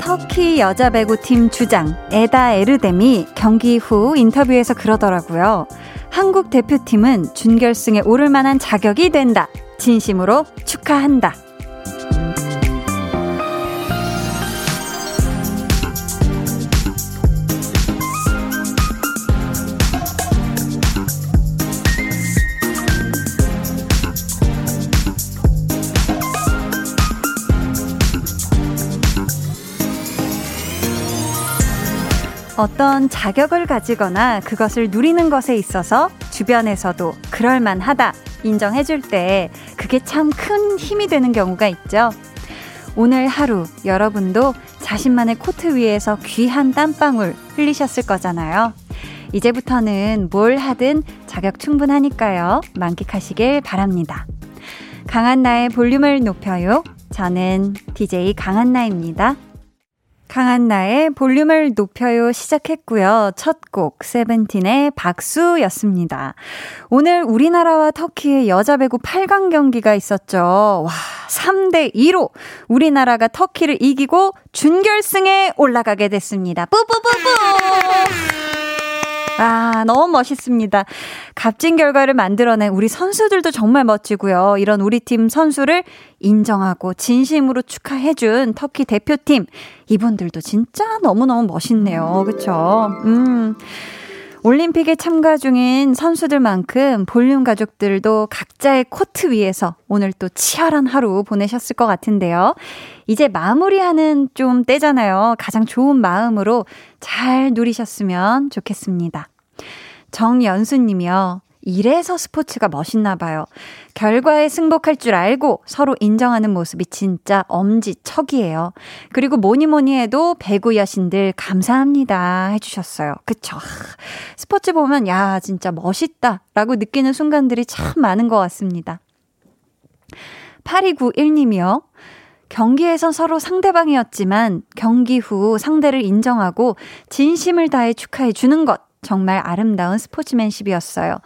터키 여자 배구팀 주장 에다 에르뎀이 경기 후 인터뷰에서 그러더라고요. 한국 대표팀은 준결승에 오를 만한 자격이 된다. 진심으로 축하한다. 어떤 자격을 가지거나 그것을 누리는 것에 있어서 주변에서도 그럴만하다 인정해줄 때 그게 참 큰 힘이 되는 경우가 있죠. 오늘 하루 여러분도 자신만의 코트 위에서 귀한 땀방울 흘리셨을 거잖아요. 이제부터는 뭘 하든 자격 충분하니까요. 만끽하시길 바랍니다. 강한나의 볼륨을 높여요. 저는 DJ 강한나입니다. 강한 나의 볼륨을 높여요 시작했고요. 첫 곡 세븐틴의 박수였습니다. 오늘 우리나라와 터키의 여자 배구 8강 경기가 있었죠. 와, 3대 2로 우리나라가 터키를 이기고 준결승에 올라가게 됐습니다. 뿌뿌뿌뿌! 아, 너무 멋있습니다. 값진 결과를 만들어낸 우리 선수들도 정말 멋지고요. 이런 우리 팀 선수를 인정하고 진심으로 축하해준 터키 대표팀. 이분들도 진짜 너무너무 멋있네요. 그쵸? 음. 올림픽에 참가 중인 선수들만큼 볼륨 가족들도 각자의 코트 위에서 오늘 또 치열한 하루 보내셨을 것 같은데요. 이제 마무리하는 좀 때잖아요. 가장 좋은 마음으로 잘 누리셨으면 좋겠습니다. 정연수 님이요. 이래서 스포츠가 멋있나 봐요. 결과에 승복할 줄 알고 서로 인정하는 모습이 진짜 엄지척이에요. 그리고 뭐니 뭐니 해도 배구 여신들 감사합니다 해주셨어요. 그쵸. 스포츠 보면 야 진짜 멋있다 라고 느끼는 순간들이 참 많은 것 같습니다. 8291님이요. 경기에서 서로 상대방이었지만 경기 후 상대를 인정하고 진심을 다해 축하해 주는 것 정말 아름다운 스포츠맨십이었어요.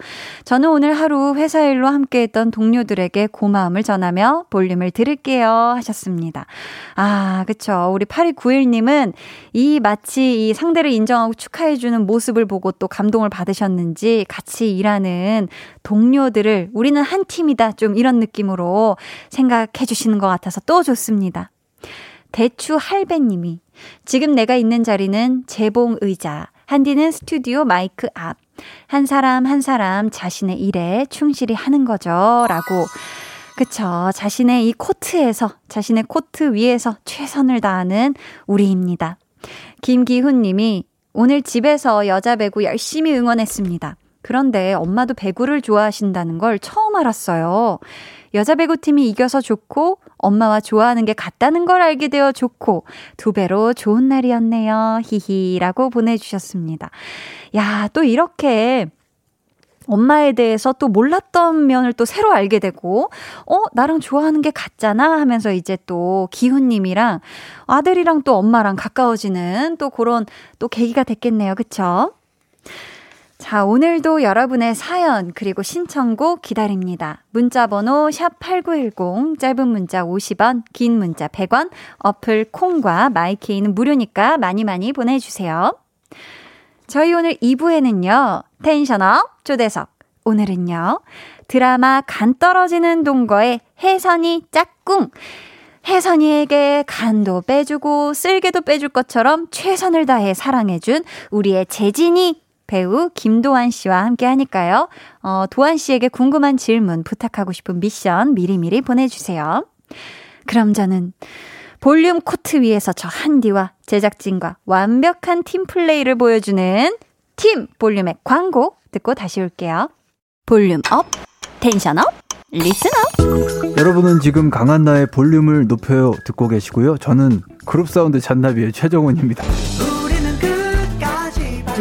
저는 오늘 하루 회사 일로 함께했던 동료들에게 고마움을 전하며 볼륨을 들을게요 하셨습니다. 아, 그쵸. 우리 8291님은 이 마치 이 상대를 인정하고 축하해주는 모습을 보고 또 감동을 받으셨는지 같이 일하는 동료들을 우리는 한 팀이다. 좀 이런 느낌으로 생각해 주시는 것 같아서 또 좋습니다. 대추 할배님이 지금 내가 있는 자리는 재봉 의자. 한디는 스튜디오 마이크 앞. 한 사람 한 사람 자신의 일에 충실히 하는 거죠. 라고. 그쵸. 자신의 이 코트에서, 자신의 코트 위에서 최선을 다하는 우리입니다. 김기훈 님이 오늘 집에서 여자 배구 열심히 응원했습니다. 그런데 엄마도 배구를 좋아하신다는 걸 처음 알았어요. 여자 배구팀이 이겨서 좋고 엄마와 좋아하는 게 같다는 걸 알게 되어 좋고 두 배로 좋은 날이었네요. 히히라고 보내주셨습니다. 야, 또 이렇게 엄마에 대해서 또 몰랐던 면을 또 새로 알게 되고, 어, 나랑 좋아하는 게 같잖아 하면서 이제 또 기훈님이랑 아들이랑 또 엄마랑 가까워지는 또 그런 또 계기가 됐겠네요. 그쵸? 자, 오늘도 여러분의 사연 그리고 신청곡 기다립니다. 문자 번호 샵8910 짧은 문자 50원, 긴 문자 100원, 어플 콩과 마이케이는 무료니까 많이 많이 보내 주세요. 저희 오늘 2부에는요. Tension up 초대석. 오늘은요. 드라마 간 떨어지는 동거의 혜선이 짝꿍. 혜선이에게 간도 빼주고 쓸개도 빼줄 것처럼 최선을 다해 사랑해준 우리의 재진이 배우 김도환 씨와 함께 하니까요. 어, 도환 씨에게 궁금한 질문, 부탁하고 싶은 미션 미리미리 보내주세요. 그럼 저는 볼륨 코트 위에서 저 한디와 제작진과 완벽한 팀 플레이를 보여주는 팀 볼륨의 광고 듣고 다시 올게요. Volume up, tension up, listen up. 여러분은 지금 강한나의 볼륨을 높여요 듣고 계시고요. 저는 그룹 사운드 잔나비의 최정원입니다.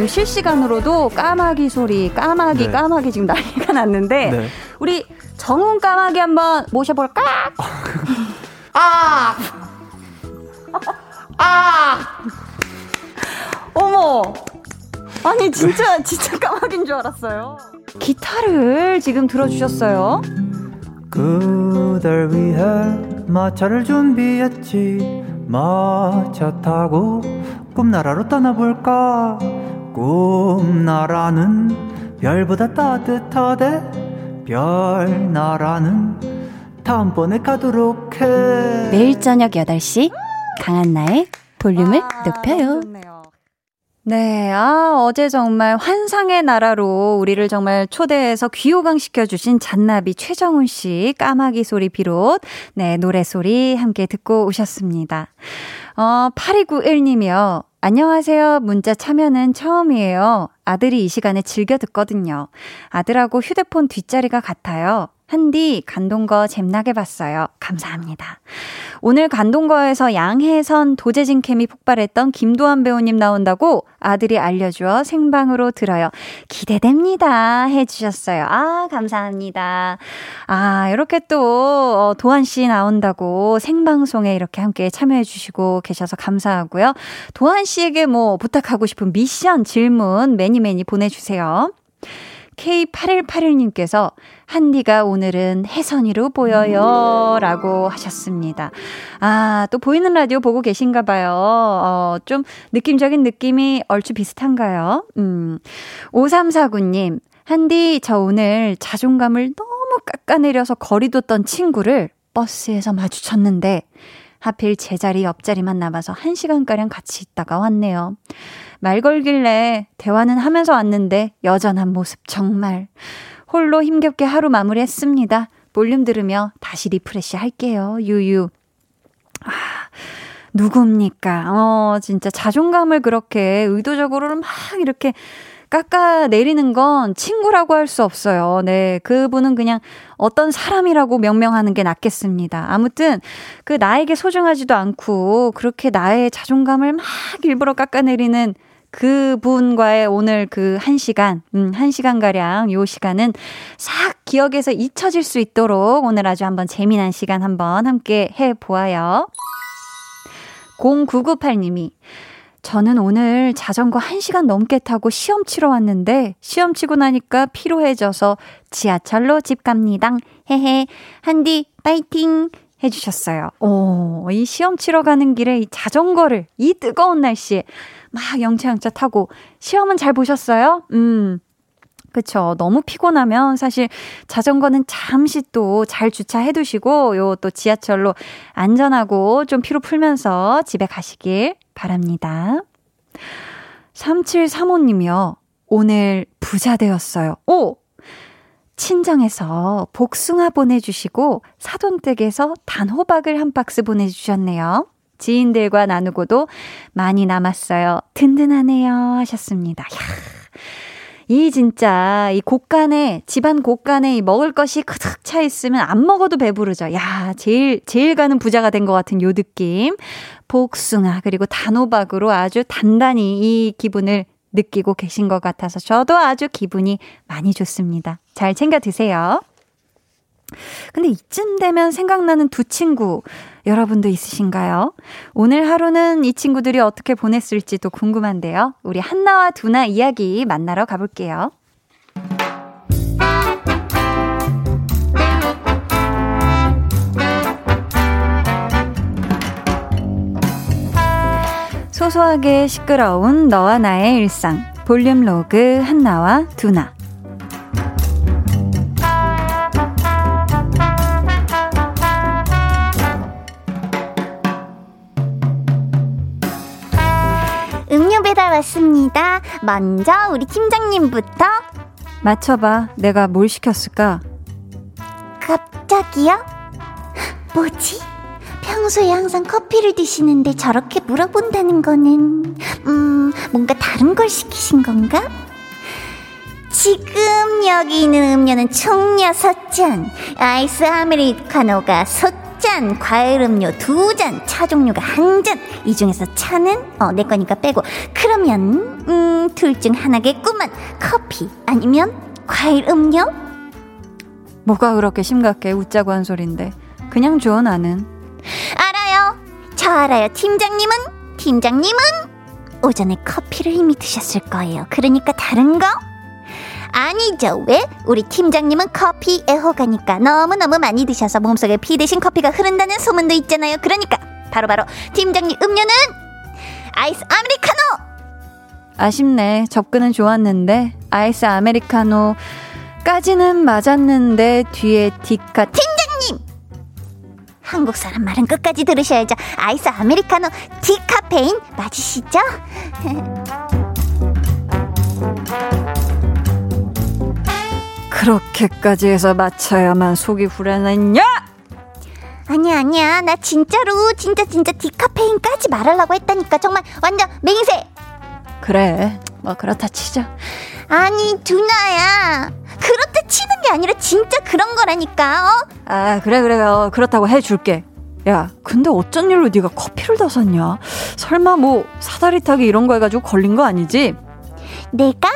지금 실시간으로도 까마귀 소리, 까마귀, 네. 까마귀 지금 난리가 났는데 네. 우리 정훈 까마귀 한번 모셔볼까? 아! 아! 어머! 아니 진짜 네. 진짜 까마귀인 줄 알았어요. 기타를 지금 들어주셨어요. 그댈 위해 마차를 준비했지 마차 타고 꿈나라로 떠나볼까 꿈나라는 별보다 따뜻하대 별나라는 다음번에 가도록 해 매일 저녁 8시 강한나의 볼륨을 아, 높여요 네, 아, 어제 정말 환상의 나라로 우리를 정말 초대해서 귀호강 시켜주신 잔나비 최정훈 씨, 까마귀 소리 비롯, 네, 노래 소리 함께 듣고 오셨습니다. 어, 8291님이요. 안녕하세요. 문자 참여는 처음이에요. 아들이 이 시간에 즐겨 듣거든요. 아들하고 휴대폰 뒷자리가 같아요. 한디 간동거 잼나게 봤어요. 감사합니다. 오늘 간동거에서 양해선 도재진 캠이 폭발했던 김도환 배우님 나온다고 아들이 알려주어 생방으로 들어요. 기대됩니다. 해주셨어요. 아, 감사합니다. 아, 이렇게 또, 어, 도환 씨 나온다고 생방송에 이렇게 함께 참여해주시고 계셔서 감사하고요. 도환 씨에게 뭐 부탁하고 싶은 미션, 질문 매니 매니 보내주세요. K8181님께서 한디가 오늘은 혜선이로 보여요. 라고 하셨습니다. 아, 또 보이는 라디오 보고 계신가 봐요. 어, 좀 느낌적인 느낌이 얼추 비슷한가요? 음. 5349님, 한디, 저 오늘 자존감을 너무 깎아내려서 거리뒀던 친구를 버스에서 마주쳤는데, 하필 제자리 옆자리만 남아서 1시간가량 같이 있다가 왔네요. 말 걸길래 대화는 하면서 왔는데 여전한 모습 정말. 홀로 힘겹게 하루 마무리했습니다. 볼륨 들으며 다시 refresh 할게요. 유유. 아, 누굽니까? 어, 진짜 자존감을 그렇게 의도적으로 막 이렇게 깎아 내리는 건 친구라고 할 수 없어요. 네. 그분은 그냥 어떤 사람이라고 명명하는 게 낫겠습니다. 아무튼 그 나에게 소중하지도 않고 그렇게 나의 자존감을 막 일부러 깎아내리는 그분과의 오늘 그 한 시간, 음, 한 시간가량 요 시간은 싹 기억에서 잊혀질 수 있도록 오늘 아주 한번 재미난 시간 한번 함께 해 보아요. 0998님이 저는 오늘 자전거 1시간 넘게 타고 시험 치러 왔는데 시험 치고 나니까 피로해져서 지하철로 집 갑니다. 헤헤. 한디 파이팅 해 주셨어요. 오, 이 시험 치러 가는 길에 이 자전거를 이 뜨거운 날씨에 막 영차영차 타고 시험은 잘 보셨어요? 음. 그쵸. 너무 피곤하면 사실 자전거는 잠시 또 잘 주차해 두시고 요 또 지하철로 안전하고 좀 피로 풀면서 집에 가시길 바랍니다. 3735님이요. 오늘 부자 되었어요. 오! 친정에서 복숭아 보내주시고 사돈댁에서 단호박을 한 박스 보내주셨네요. 지인들과 나누고도 많이 남았어요. 든든하네요. 하셨습니다. 야. 이 진짜 이 곳간에 집안 곳간에 이 먹을 것이 크득 차 있으면 안 먹어도 배부르죠. 야 제일 제일 가는 부자가 된 것 같은 요 느낌. 복숭아 그리고 단호박으로 아주 단단히 이 기분을 느끼고 계신 것 같아서 저도 아주 기분이 많이 좋습니다. 잘 챙겨 드세요. 근데 이쯤 되면 생각나는 두 친구, 여러분도 있으신가요? 오늘 하루는 이 친구들이 어떻게 보냈을지도 궁금한데요. 우리 한나와 두나 이야기 만나러 가볼게요. 소소하게 시끄러운 너와 나의 일상. 볼륨 로그 한나와 두나. 왔습니다. 먼저 우리 팀장님부터. 맞춰봐. 내가 뭘 시켰을까? 갑자기요? 뭐지? 평소에 항상 커피를 드시는데 저렇게 물어본다는 거는, 음, 뭔가 다른 걸 시키신 건가? 지금 여기 있는 음료는 총 6잔, 아이스 아메리카노가 소 잔, 과일 음료 두 잔, 차 종류가 한 잔. 이 중에서 차는 어, 내 거니까 빼고. 그러면 음, 둘 중 하나겠구만. 커피 아니면 과일 음료? 뭐가 그렇게 심각해? 웃자고 한 소린데. 그냥 줘 나는. 알아요. 저 알아요. 팀장님은 팀장님은 오전에 커피를 이미 드셨을 거예요. 그러니까 다른 거? 아니죠. 왜? 우리 팀장님은 커피 애호가니까 너무너무 많이 드셔서 몸속에 피 대신 커피가 흐른다는 소문도 있잖아요. 그러니까 바로바로 바로 팀장님 음료는 아이스 아메리카노! 아쉽네. 접근은 좋았는데 아이스 아메리카노 까지는 맞았는데 뒤에 디카 팀장님! 한국 사람 말은 끝까지 들으셔야죠. 아이스 아메리카노 디카페인 맞으시죠? 그렇게까지 해서 맞춰야만 속이 후련했냐? 아니야 아니야. 나 진짜로 진짜 진짜 디카페인 까지 말하려고 했다니까. 정말 완전 맹세. 그래 뭐 그렇다 치자 아니 두나야. 그렇다 치는 게 아니라 진짜 그런 거라니까 어? 아 그래 그래. 어, 그렇다고 해줄게. 야 근데 어쩐 일로 네가 커피를 다 샀냐? 설마 뭐 사다리 타기 이런 거 해가지고 걸린 거 아니지? 내가?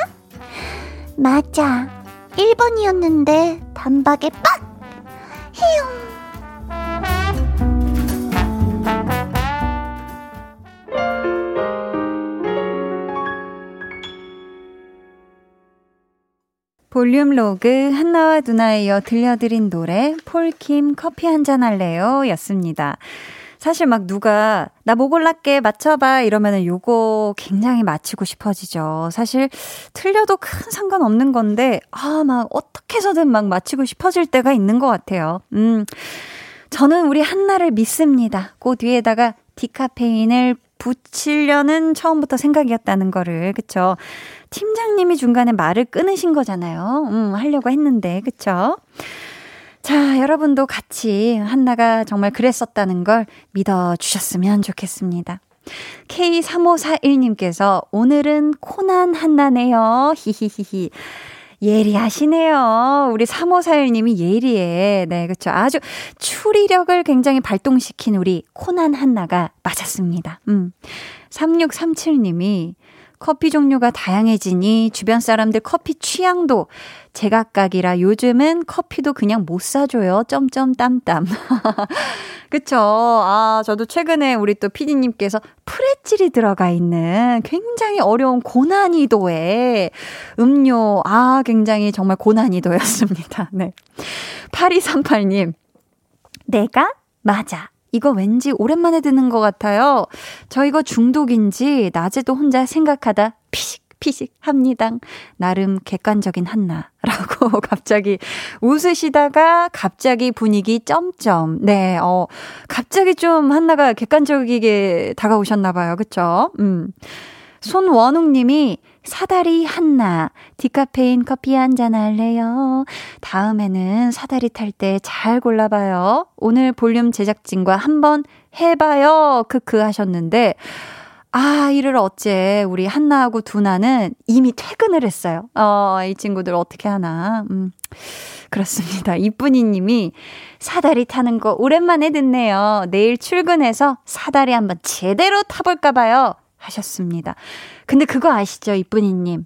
맞아 1번이었는데 단박에 빡! 히용 볼륨 로그 한나와 누나에 이어 들려드린 노래 폴킴 커피 한잔 할래요 였습니다. 사실 막 누가 나 뭐 골랐게 맞춰봐 이러면은 요거 굉장히 맞히고 싶어지죠. 사실 틀려도 큰 상관 없는 건데 아 막 어떻게 해서든 막 맞히고 싶어질 때가 있는 것 같아요. 음 저는 우리 한나를 믿습니다. 꼭 뒤에다가 디카페인을 붙이려는 처음부터 생각이었다는 거를 그쵸? 팀장님이 중간에 말을 끊으신 거잖아요. 음, 하려고 했는데, 그쵸? 자, 여러분도 같이 한나가 정말 그랬었다는 걸 믿어주셨으면 좋겠습니다. K3541님께서 오늘은 코난 한나네요. 히히히히. 예리하시네요. 우리 3541님이 예리해. 네, 그쵸. 아주 추리력을 굉장히 발동시킨 우리 코난 한나가 맞았습니다. 음. 3637님이 커피 종류가 다양해지니 주변 사람들 커피 취향도 제각각이라 요즘은 커피도 그냥 못 사줘요. 점점 땀땀. 그쵸. 아, 저도 최근에 우리 또 피디님께서 프레질이 들어가 있는 굉장히 어려운 고난이도의 음료. 아, 굉장히 정말 고난이도였습니다. 네. 8238님. 내가? 맞아. 이거 왠지 오랜만에 듣는 것 같아요. 저 이거 중독인지 낮에도 혼자 생각하다 피식 피식 합니다. 나름 객관적인 한나라고 갑자기 웃으시다가 갑자기 분위기 점점. 네, 어, 갑자기 좀 한나가 객관적이게 다가오셨나 봐요. 그쵸? 음. 손원웅 님이 사다리 한나, 디카페인 커피 한 잔 할래요? 다음에는 사다리 탈 때 잘 골라봐요. 오늘 볼륨 제작진과 한번 해봐요. 크크 하셨는데, 아, 이를 어째 우리 한나하고 두나는 이미 퇴근을 했어요. 어, 이 친구들 어떻게 하나. 음, 그렇습니다. 이쁜이 님이 사다리 타는 거 오랜만에 듣네요. 내일 출근해서 사다리 한번 제대로 타볼까봐요. 하셨습니다. 근데 그거 아시죠, 이쁜이님?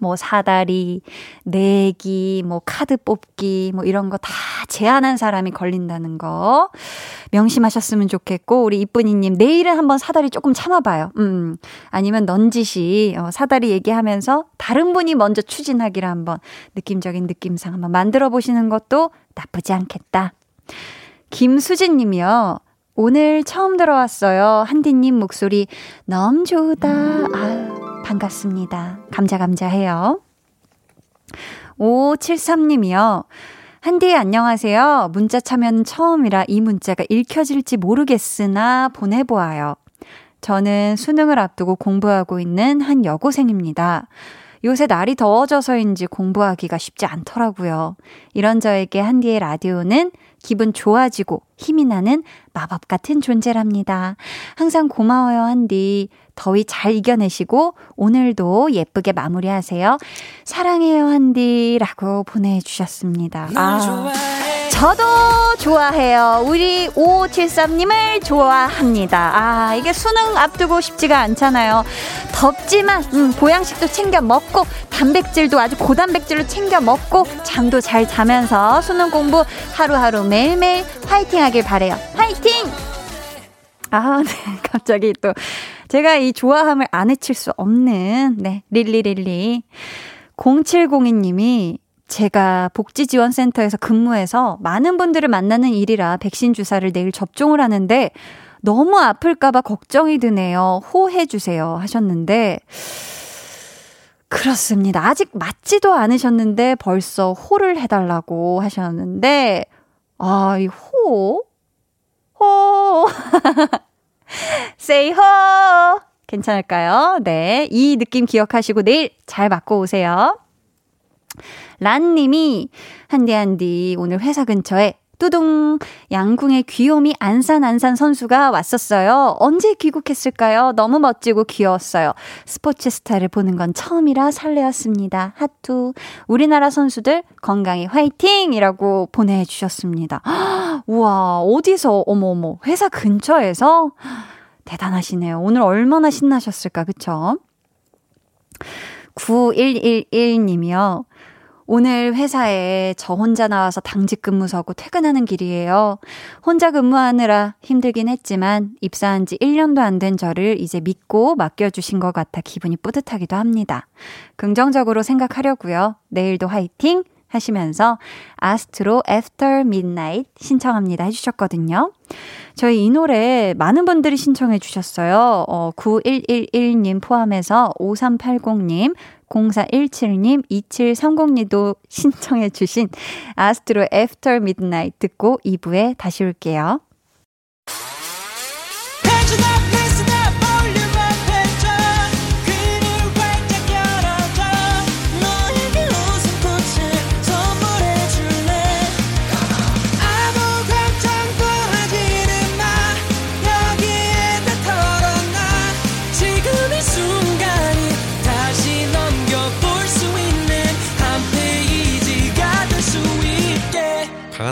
뭐 사다리, 내기, 뭐 카드 뽑기, 뭐 이런 거 다 제한한 사람이 걸린다는 거 명심하셨으면 좋겠고 우리 이쁜이님 내일은 한번 사다리 조금 참아봐요. 음 아니면 넌지시 어, 사다리 얘기하면서 다른 분이 먼저 추진하기를 한번 느낌적인 느낌상 한번 만들어 보시는 것도 나쁘지 않겠다. 김수진 님이요. 오늘 처음 들어왔어요. 한디님 목소리 너무 좋다. 아유, 반갑습니다. 감자감자해요. 5573님이요. 한디 안녕하세요. 문자 참여는 처음이라 이 문자가 읽혀질지 모르겠으나 보내보아요. 저는 수능을 앞두고 공부하고 있는 한 여고생입니다. 요새 날이 더워져서인지 공부하기가 쉽지 않더라고요. 이런 저에게 한디의 라디오는 기분 좋아지고 힘이 나는 마법 같은 존재랍니다. 항상 고마워요, 한디. 더위 잘 이겨내시고 오늘도 예쁘게 마무리하세요. 사랑해요, 한디라고 보내주셨습니다. 아. 저도 좋아해요. 우리 5573님을 좋아합니다. 아, 이게 수능 앞두고 싶지가 않잖아요. 덥지만, 음, 보양식도 챙겨 먹고, 단백질도 아주 고단백질로 챙겨 먹고, 잠도 잘 자면서 수능 공부 하루하루 매일매일 화이팅 하길 바래요. 화이팅! 아, 네. 갑자기 또 제가 이 좋아함을 안 해칠 수 없는, 네, 릴리릴리. 0702님이 제가 복지지원센터에서 근무해서 많은 분들을 만나는 일이라 백신 주사를 내일 접종을 하는데 너무 아플까봐 걱정이 드네요. 호해주세요. 하셨는데, 그렇습니다. 아직 맞지도 않으셨는데 벌써 호를 해달라고 하셨는데, 아, 이 호? 호! say 호! 괜찮을까요? 네. 이 느낌 기억하시고 내일 잘 맞고 오세요. 란님이, 한디 한디, 오늘 회사 근처에 뚜둥 양궁의 귀요미 안산 안산 선수가 왔었어요. 언제 귀국했을까요? 너무 멋지고 귀여웠어요. 스포츠 스타를 보는 건 처음이라 설레었습니다. 하투 우리나라 선수들 건강히 화이팅이라고 보내주셨습니다. 우와 어디서 어머 어머 회사 근처에서 대단하시네요. 오늘 얼마나 신나셨을까 그쵸? 9111님이요. 오늘 회사에 저 혼자 나와서 당직 근무 서고 퇴근하는 길이에요. 혼자 근무하느라 힘들긴 했지만 입사한 지 1년도 안 된 저를 이제 믿고 맡겨주신 것 같아 기분이 뿌듯하기도 합니다. 긍정적으로 생각하려고요. 내일도 화이팅! 하시면서 아스트로 After Midnight 신청합니다 해주셨거든요. 저희 이 노래 많은 분들이 신청해 주셨어요. 어, 9111님 포함해서 5380님, 0417님, 2730님도 신청해 주신 아스트로 After Midnight 듣고 2부에 다시 올게요.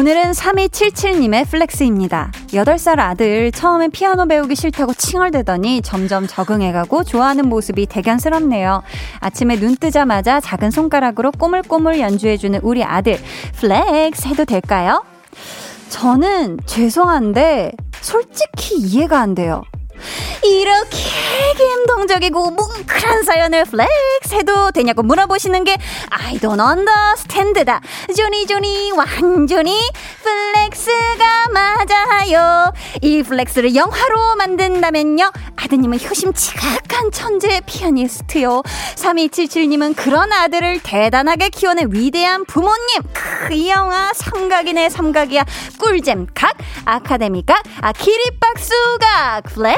오늘은 3277님의 flex입니다. 8살 아들 처음엔 피아노 배우기 싫다고 칭얼대더니 점점 적응해가고 좋아하는 모습이 대견스럽네요. 아침에 눈 뜨자마자 작은 손가락으로 꼬물꼬물 연주해주는 우리 아들 flex 해도 될까요? 저는 죄송한데 솔직히 이해가 안 돼요. 이렇게 감동적이고 뭉클한 사연을 flex 해도 되냐고 물어보시는 게 I don't understand다. 조니 조니 완전히 flex가 맞아요. 이 flex를 영화로 만든다면요. 아드님은 효심 지극한 천재 피아니스트요. 3277님은 그런 아들을 대단하게 키워낸 위대한 부모님. 크, 이 영화 삼각이네 삼각이야. 꿀잼 각 아카데미 각 아, 기립박수 각 flex.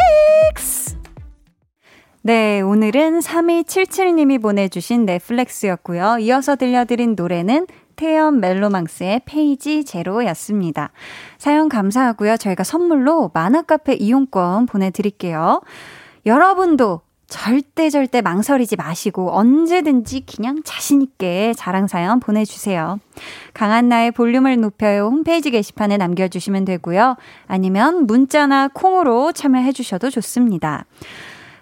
네, 오늘은 3277님이 보내주신 넷플렉스였고요. 이어서 들려드린 노래는 태연 멜로망스의 Page Zero였습니다. 사연 감사하고요. 저희가 선물로 만화카페 이용권 보내드릴게요. 여러분도 절대 절대 망설이지 마시고 언제든지 그냥 자신있게 자랑사연 보내주세요. 강한나의 볼륨을 높여요 홈페이지 게시판에 남겨주시면 되고요. 아니면 문자나 콩으로 참여해주셔도 좋습니다.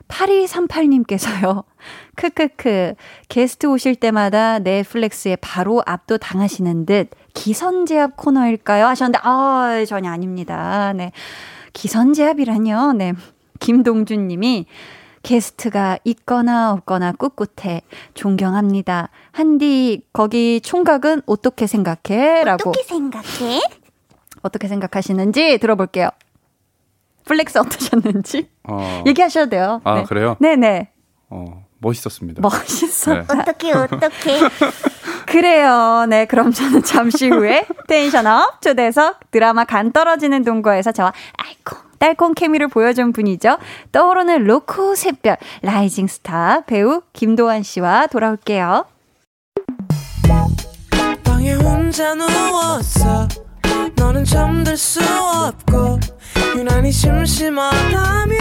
8238님께서요. 크크크. 게스트 오실 때마다 넷플렉스에 바로 압도 당하시는 듯 기선제압 코너일까요? 하셨는데, 아, 전혀 아닙니다. 네. 기선제압이라뇨. 네. 김동준 님이 게스트가 있거나 없거나 꿋꿋해. 존경합니다. 한디, 거기 총각은 어떻게 생각해? 라고. 어떻게 생각해? 어떻게 생각하시는지 들어볼게요. flex 어떠셨는지 어. 얘기하셔도 돼요. 아, 네. 그래요? 네네. 어, 멋있었습니다. 멋있어. 네. 어떻게 어떻게? 그래요. 네, 그럼 저는 잠시 후에 tension up 초대석 드라마 간 떨어지는 동거에서 저와 알콩 딸콩 케미를 보여준 분이죠. 떠오르는 로코 샛별 rising star 배우 김도완 씨와 돌아올게요. 너는 잠들 수 없고 유난히 심심하다면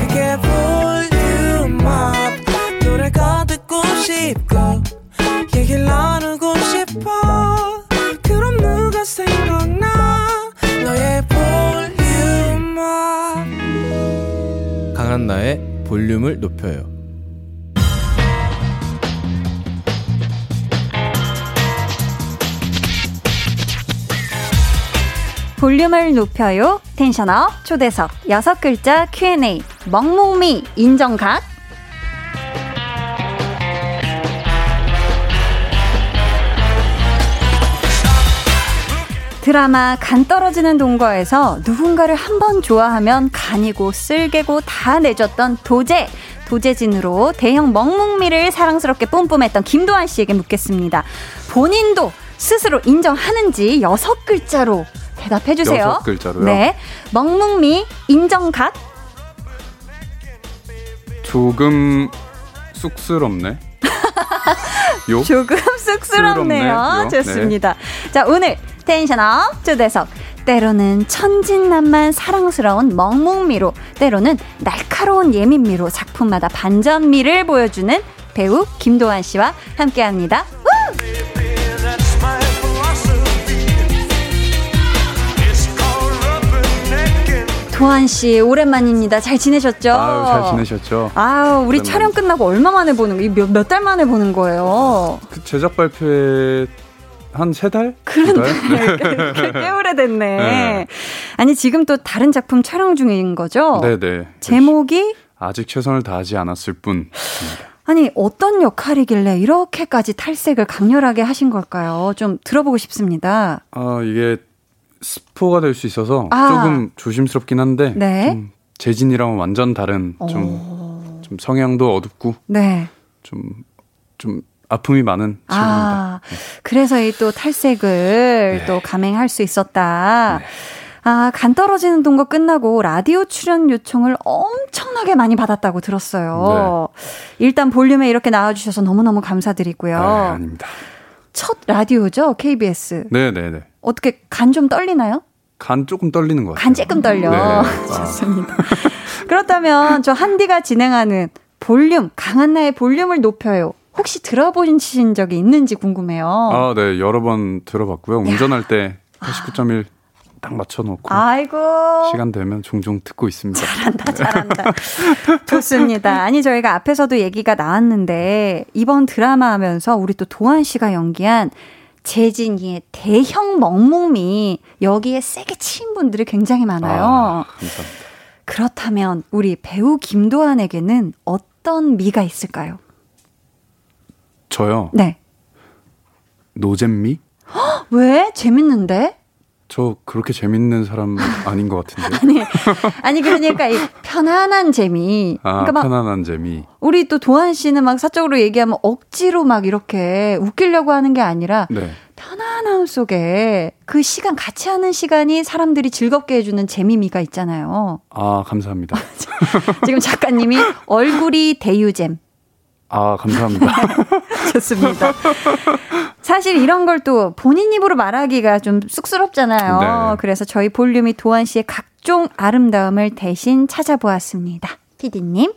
그게 볼륨업 노래가 듣고 싶고 얘기를 나누고 볼륨을 높여요. 볼륨을 높여요. 텐션업 초대석 여섯 글자 Q&A 멍뭉미 인정각 드라마 간 떨어지는 동거에서 누군가를 한 번 좋아하면 간이고 쓸개고 다 내줬던 도제 도제진으로 대형 멍뭉미를 사랑스럽게 뿜뿜했던 김도환 씨에게 묻겠습니다. 본인도 스스로 인정하는지 여섯 글자로 대답해 주세요. 여섯 글자로요? 네. 멍뭉미 인정각 조금 쑥스럽네. 요? 조금 쑥스럽네요. 쑥스럽네요. 좋습니다. 자, 오늘 텐션업 초대석. 때로는 천진난만 사랑스러운 멍뭉미로, 때로는 날카로운 예민미로 작품마다 반전미를 보여주는 배우 김도환 씨와 함께 합니다. 도환 씨, 오랜만입니다. 잘 지내셨죠? 아유, 잘 지내셨죠? 아우, 우리. 촬영 끝나고 얼마 만에 보는 거, 몇달 만에 보는 거예요. 그 제작 발표회 한 세 달? 그런데? 꽤, 꽤 오래됐네. 네. 아니 지금 또 다른 작품 촬영 중인 거죠? 네네. 제목이 아직 최선을 다하지 않았을 뿐. 아니 어떤 역할이길래 이렇게까지 탈색을 강렬하게 하신 걸까요? 좀 들어보고 싶습니다. 아, 이게 스포가 될 수 있어서 아. 조금 조심스럽긴 한데 네. 좀 재진이랑은 완전 다른 좀, 어. 좀 성향도 어둡고 네. 좀, 좀 아픔이 많은 친구입니다. 아 그래서 이 또 탈색을 네. 또 감행할 수 있었다. 아, 간 떨어지는 동거 끝나고 라디오 출연 요청을 엄청나게 많이 받았다고 들었어요. 일단 볼륨에 이렇게 나와주셔서 너무너무 감사드리고요. 아, 아닙니다. 첫 라디오죠, KBS. 네네네. 어떻게 간 좀 떨리나요? 간 조금 떨리는 것 같아요. 간 조금 떨려. 네. 아. 좋습니다. 그렇다면 저 한디가 진행하는 볼륨, 강한나의 볼륨을 높여요. 혹시 들어보신 적이 있는지 궁금해요. 아, 네. 여러 번 들어봤고요. 운전할 때 89.1 딱 맞춰놓고 아이고. 시간 되면 종종 듣고 있습니다. 잘한다, 잘한다. 좋습니다. 아니, 저희가 앞에서도 얘기가 나왔는데, 이번 드라마 하면서 우리 또 도한 씨가 연기한 재진이의 대형 멍뭉미, 여기에 세게 치인 분들이 굉장히 많아요. 아, 감사합니다. 그렇다면, 우리 배우 김도한에게는 어떤 미가 있을까요? 저요. 네. 노잼미? 왜? 재밌는데? 저 그렇게 재밌는 사람 아닌 것 같은데. 아니, 아니, 그러니까 이 편안한 재미. 아, 그러니까 막 편안한 재미. 우리 또 도한 씨는 막 사적으로 얘기하면 억지로 막 이렇게 웃기려고 하는 게 아니라 네. 편안함 속에 그 시간 같이 하는 시간이 사람들이 즐겁게 해주는 재미미가 있잖아요. 아, 감사합니다. 지금 작가님이 얼굴이 대유잼. 아, 감사합니다. 좋습니다. 사실 이런 걸 또 본인 입으로 말하기가 좀 쑥스럽잖아요. 네. 그래서 저희 볼륨이 도한 씨의 각종 아름다움을 대신 찾아보았습니다. 피디님.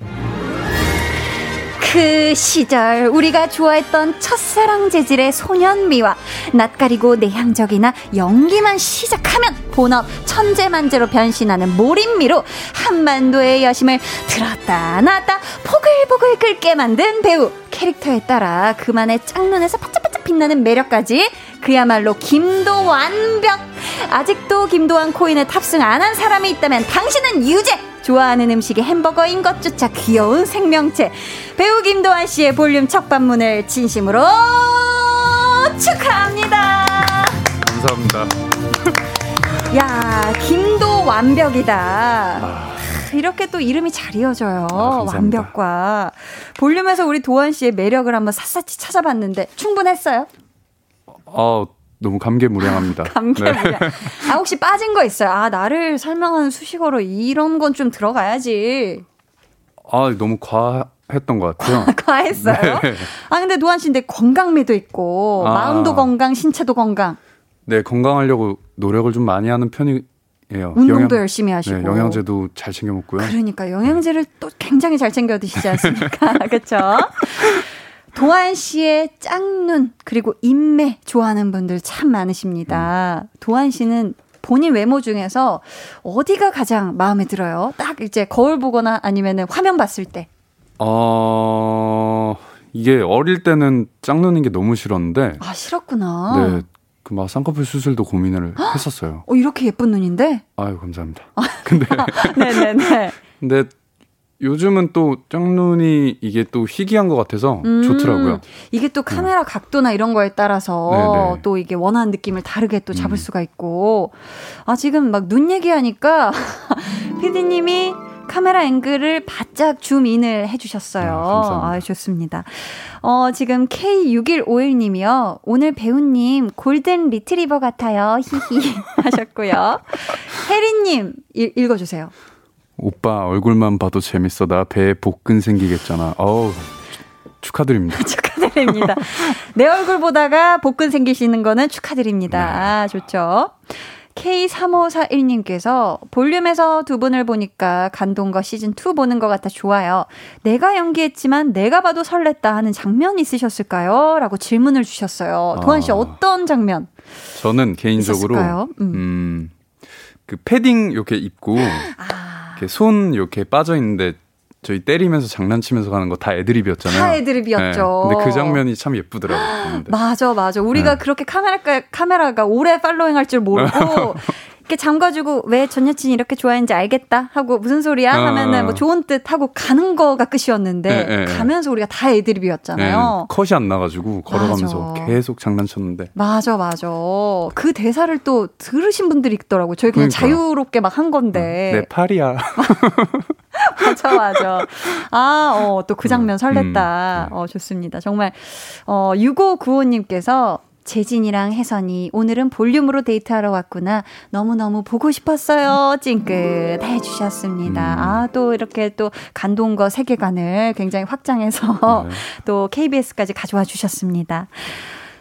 그 시절 우리가 좋아했던 첫사랑 재질의 소년미와 낯가리고 내향적이나 연기만 시작하면 본업 천재만재로 변신하는 몰입미로 한반도의 여심을 들었다 놨다 포글포글 끓게 만든 배우. 캐릭터에 따라 그만의 짝눈에서 반짝반짝 빛나는 매력까지 그야말로 김도 완벽. 아직도 김도환 코인에 탑승 안 한 사람이 있다면 당신은 유죄 좋아하는 음식이 햄버거인 것조차 귀여운 생명체 배우 김도환 씨의 볼륨 첫 방문을 진심으로 축하합니다. 감사합니다. 야 김도 완벽이다. 아, 이렇게 또 이름이 잘 이어져요. 감사합니다. 완벽과 볼륨에서 우리 도환 씨의 매력을 한번 샅샅이 찾아봤는데 충분했어요? 아, 너무 감개무량합니다. 감개무량. 아 혹시 빠진 거 있어요? 아 나를 설명하는 수식어로 이런 건 좀 들어가야지. 아, 너무 과했던 것 같아요. 과 했어요. 네. 아 근데 도환 씨인데 건강미도 있고 아. 마음도 건강, 신체도 건강, 네, 건강하려고 노력을 좀 많이 하는 편이에요. 운동도 열심히 하시고. 네, 영양제도 잘 챙겨 먹고요. 그러니까 영양제를 또 굉장히 잘 챙겨 드시지 않습니까? 그렇죠? 도한 씨의 짝눈 그리고 인매 좋아하는 분들 참 많으십니다. 도한 씨는 본인 외모 중에서 어디가 가장 마음에 들어요? 딱 이제 거울 보거나 아니면은 화면 봤을 때. 어, 이게 어릴 때는 짝누는 게 너무 싫었는데, 아, 싫었구나. 네, 그막 쌍꺼풀 수술도 고민을 했었어요. 어, 이렇게 예쁜 눈인데? 아유, 감사합니다. 근데, 네네네. 근데 요즘은 또 짝눈이 이게 또 희귀한 것 같아서 음, 좋더라고요. 이게 또 카메라 각도나 이런 거에 따라서 네네. 또 이게 원하는 느낌을 다르게 또 잡을 음. 수가 있고. 아, 지금 막 눈 얘기하니까 피디님이 카메라 앵글을 바짝 줌인을 해주셨어요. 아. 아, 좋습니다. 어, 지금 K6151님이요. 오늘 배우님 골든 리트리버 같아요. 히히 하셨고요. 혜리님 읽- 읽어주세요. 오빠 얼굴만 봐도 재밌어. 나 배에 복근 생기겠잖아. 어우, 축하드립니다. 축하드립니다. 내 얼굴 보다가 복근 생기시는 거는 축하드립니다. 아, 좋죠. K3541님께서 볼륨에서 두 분을 보니까 간동거 시즌2 보는 것 같아 좋아요. 내가 연기했지만 내가 봐도 설렜다 하는 장면 있으셨을까요? 라고 질문을 주셨어요. 도한 씨 아. 어떤 장면 저는 개인적으로 있었을까요? 음. 음, 그 패딩 이렇게 입고 아, 이렇게 손 이렇게 빠져 있는데 저희 때리면서 장난치면서 가는 거 다 애드립이었잖아요. 다 애드립이었죠. 네, 근데 그 장면이 참 예쁘더라고요. 맞아, 맞아. 우리가 네. 그렇게 카메라가, 카메라가 오래 팔로잉 할 줄 모르고, 이렇게 잠가주고, 왜 전 여친이 이렇게 좋아했는지 알겠다? 하고, 무슨 소리야? 어. 하면은 뭐 좋은 뜻 하고 가는 거가 끝이었는데, 네, 네, 네. 가면서 우리가 다 애드립이었잖아요. 네, 컷이 안 나가지고 걸어가면서 맞아. 계속 장난쳤는데. 맞아, 맞아. 그 대사를 또 들으신 분들이 있더라고요. 저희 그냥 그러니까요. 자유롭게 막 한 건데. 내 팔이야. 맞아, 맞아. 아, 어, 또 그 장면 설렜다. 음, 네. 어, 좋습니다. 정말, 어, 6595님께서 재진이랑 혜선이 오늘은 볼륨으로 데이트하러 왔구나. 너무너무 보고 싶었어요. 찡긋 해주셨습니다. 음. 아, 또 이렇게 또 간동거 세계관을 굉장히 확장해서 네. 또 KBS까지 가져와 주셨습니다.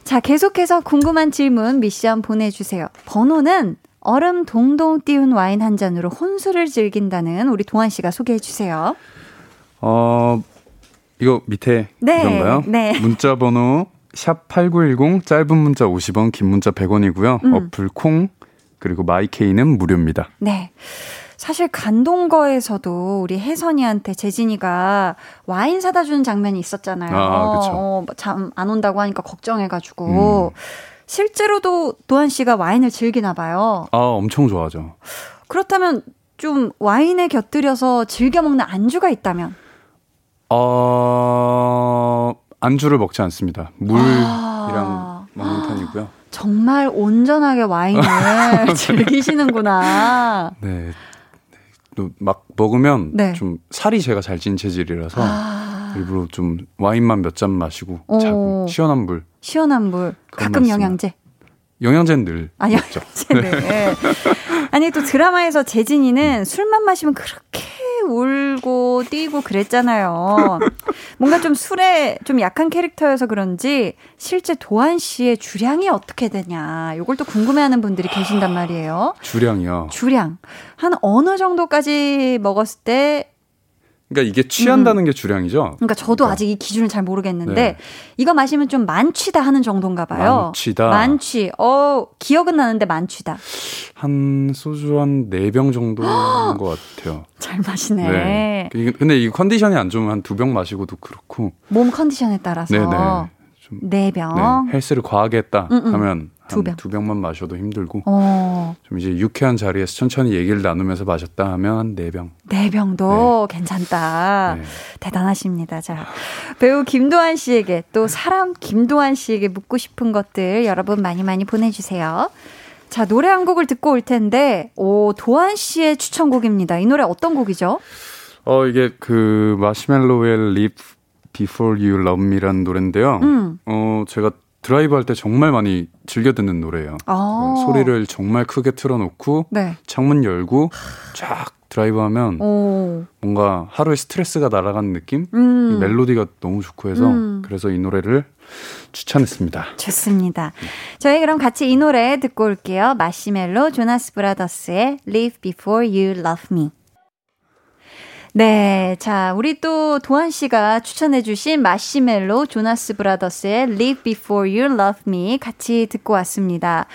자, 계속해서 궁금한 질문 미션 보내주세요. 번호는 얼음 동동 띄운 와인 한 잔으로 혼술을 즐긴다는 우리 도완 씨가 소개해 주세요. 어, 이거 밑에 네, 이건가요? 네. 문자 번호 샵 8910 짧은 문자 50원, 긴 문자 100원이고요. 음. 어플 콩 그리고 마이케이는 무료입니다. 네. 사실 간동거에서도 우리 혜선이한테 재진이가 와인 사다 주는 장면이 있었잖아요. 아, 그쵸. 어, 잠안 온다고 하니까 걱정해가지고. 음. 실제로도 도한 씨가 와인을 즐기나 봐요. 아, 엄청 좋아하죠. 그렇다면 좀 와인에 곁들여서 즐겨 먹는 안주가 있다면? 어, 안주를 먹지 않습니다. 물이랑 아. 먹는 편이고요. 정말 온전하게 와인을 즐기시는구나. 네. 또막 먹으면 네. 좀 살이 제가 잘 찐 체질이라서 아, 일부러 좀 와인만 몇 잔 마시고 오. 자고 시원한 물. 시원한 물, 가끔 거 있으면. 영양제. 영양제는 늘 아니, 먹죠. 네. 아니 또 드라마에서 재진이는 술만 마시면 그렇게 울고 뛰고 그랬잖아요. 뭔가 좀 술에 좀 약한 캐릭터여서 그런지 실제 도한 씨의 주량이 어떻게 되냐. 요걸 또 궁금해하는 분들이 계신단 말이에요. 주량이요. 주량 한 어느 정도까지 먹었을 때 그러니까 이게 취한다는 게 주량이죠. 그러니까 저도 그러니까. 아직 이 기준을 잘 모르겠는데 네. 이거 마시면 좀 만취다 하는 정도인가 봐요. 만취다. 만취. 어, 기억은 나는데 만취다. 한 소주 한네병 정도인 것 같아요. 잘 마시네. 이게- 근데 이 컨디션이 안 좋으면 한 두 병 마시고도 그렇고. 몸 컨디션에 따라서 네네. 좀네 병. 네, 헬스를 과하게 했다 음, 음. 하면 두한 병. 두 병만 마셔도 힘들고 어, 좀 이제 유쾌한 자리에서 천천히 얘기를 나누면서 마셨다 하면 한네 병. 네 병도 괜찮다. 네. 대단하십니다. 자, 배우 김도한 씨에게 또 사람 김도한 씨에게 묻고 싶은 것들 여러분 많이 많이 보내주세요. 자, 노래 한 곡을 듣고 올 텐데, 오, 도한 씨의 추천곡입니다. 이 노래 어떤 곡이죠? 어 이게 그 마시멜로의 Live Before You Love Me라는 노래인데요. 음. 어 제가 드라이브 할 때 정말 많이 즐겨 듣는 노래예요. 아. 그 소리를 정말 크게 틀어놓고 네. 창문 열고 쫙 드라이브하면 오, 뭔가 하루의 스트레스가 날아가는 느낌? 음. 이 멜로디가 너무 좋고 해서 음. 그래서 이 노래를 추천했습니다. 좋습니다. 저희 그럼 같이 이 노래 듣고 올게요. 마시멜로 조나스 브라더스의 Live Before You Love Me. 네. 자, 우리 또 도한 씨가 추천해주신 마시멜로 조나스 브라더스의 Live Before You Love Me 같이 듣고 왔습니다.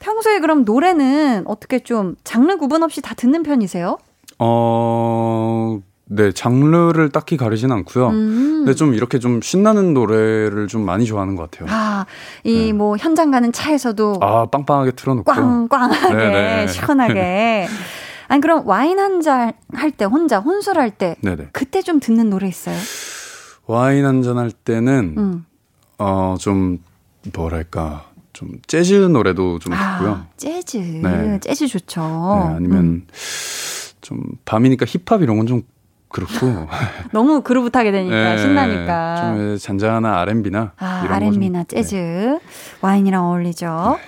평소에 그럼 노래는 어떻게 좀 장르 구분 없이 다 듣는 편이세요? 어, 네, 장르를 딱히 가리진 않고요. 음. 근데 좀 이렇게 좀 신나는 노래를 좀 많이 좋아하는 것 같아요. 아, 이뭐 현장 가는 차에서도 네. 아, 빵빵하게 틀어놓고요. 꽝꽝하게 네네. 시원하게. 아니 그럼 와인 한 잔 할 때 혼자 혼술할 때 네네. 그때 좀 듣는 노래 있어요? 와인 한 잔 할 때는 음. 어좀 뭐랄까 좀 재즈 노래도 좀 듣고요. 아, 재즈. 네. 재즈 좋죠. 네, 아니면 음. 좀 밤이니까 힙합 이런 건 좀 그렇고 너무 그루브 타게 되니까 네, 신나니까. 좀 잔잔한 R&B나 아, R&B나 거 좀, 네. 재즈. 와인이랑 어울리죠.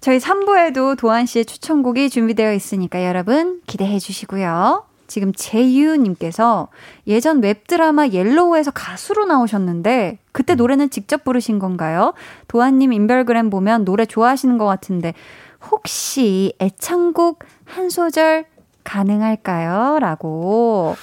저희 3부에도 도한 씨의 추천곡이 준비되어 있으니까 여러분 기대해 주시고요. 지금 재유님께서 예전 웹드라마 옐로우에서 가수로 나오셨는데 음. 그때 노래는 직접 부르신 건가요? 도완님 인별그램 보면 노래 좋아하시는 것 같은데 혹시 애창곡 한 소절 가능할까요? 라고.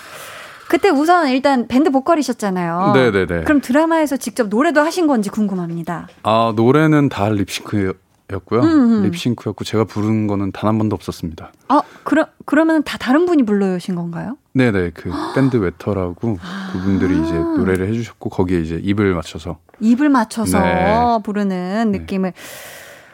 그때 우선 일단 밴드 보컬이셨잖아요. 네네네. 그럼 드라마에서 직접 노래도 하신 건지 궁금합니다. 아 노래는 다 립싱크 였고요. 음, 음. 립싱크였고 제가 부른 거는 단 한 번도 없었습니다. 아, 그러, 그러면 다 다른 분이 불러주신 건가요? 네 네 그 밴드 웨터라고 그분들이 이제 노래를 해 주셨고 거기에 이제 입을 맞춰서 입을 맞춰서 네. 부르는 느낌을.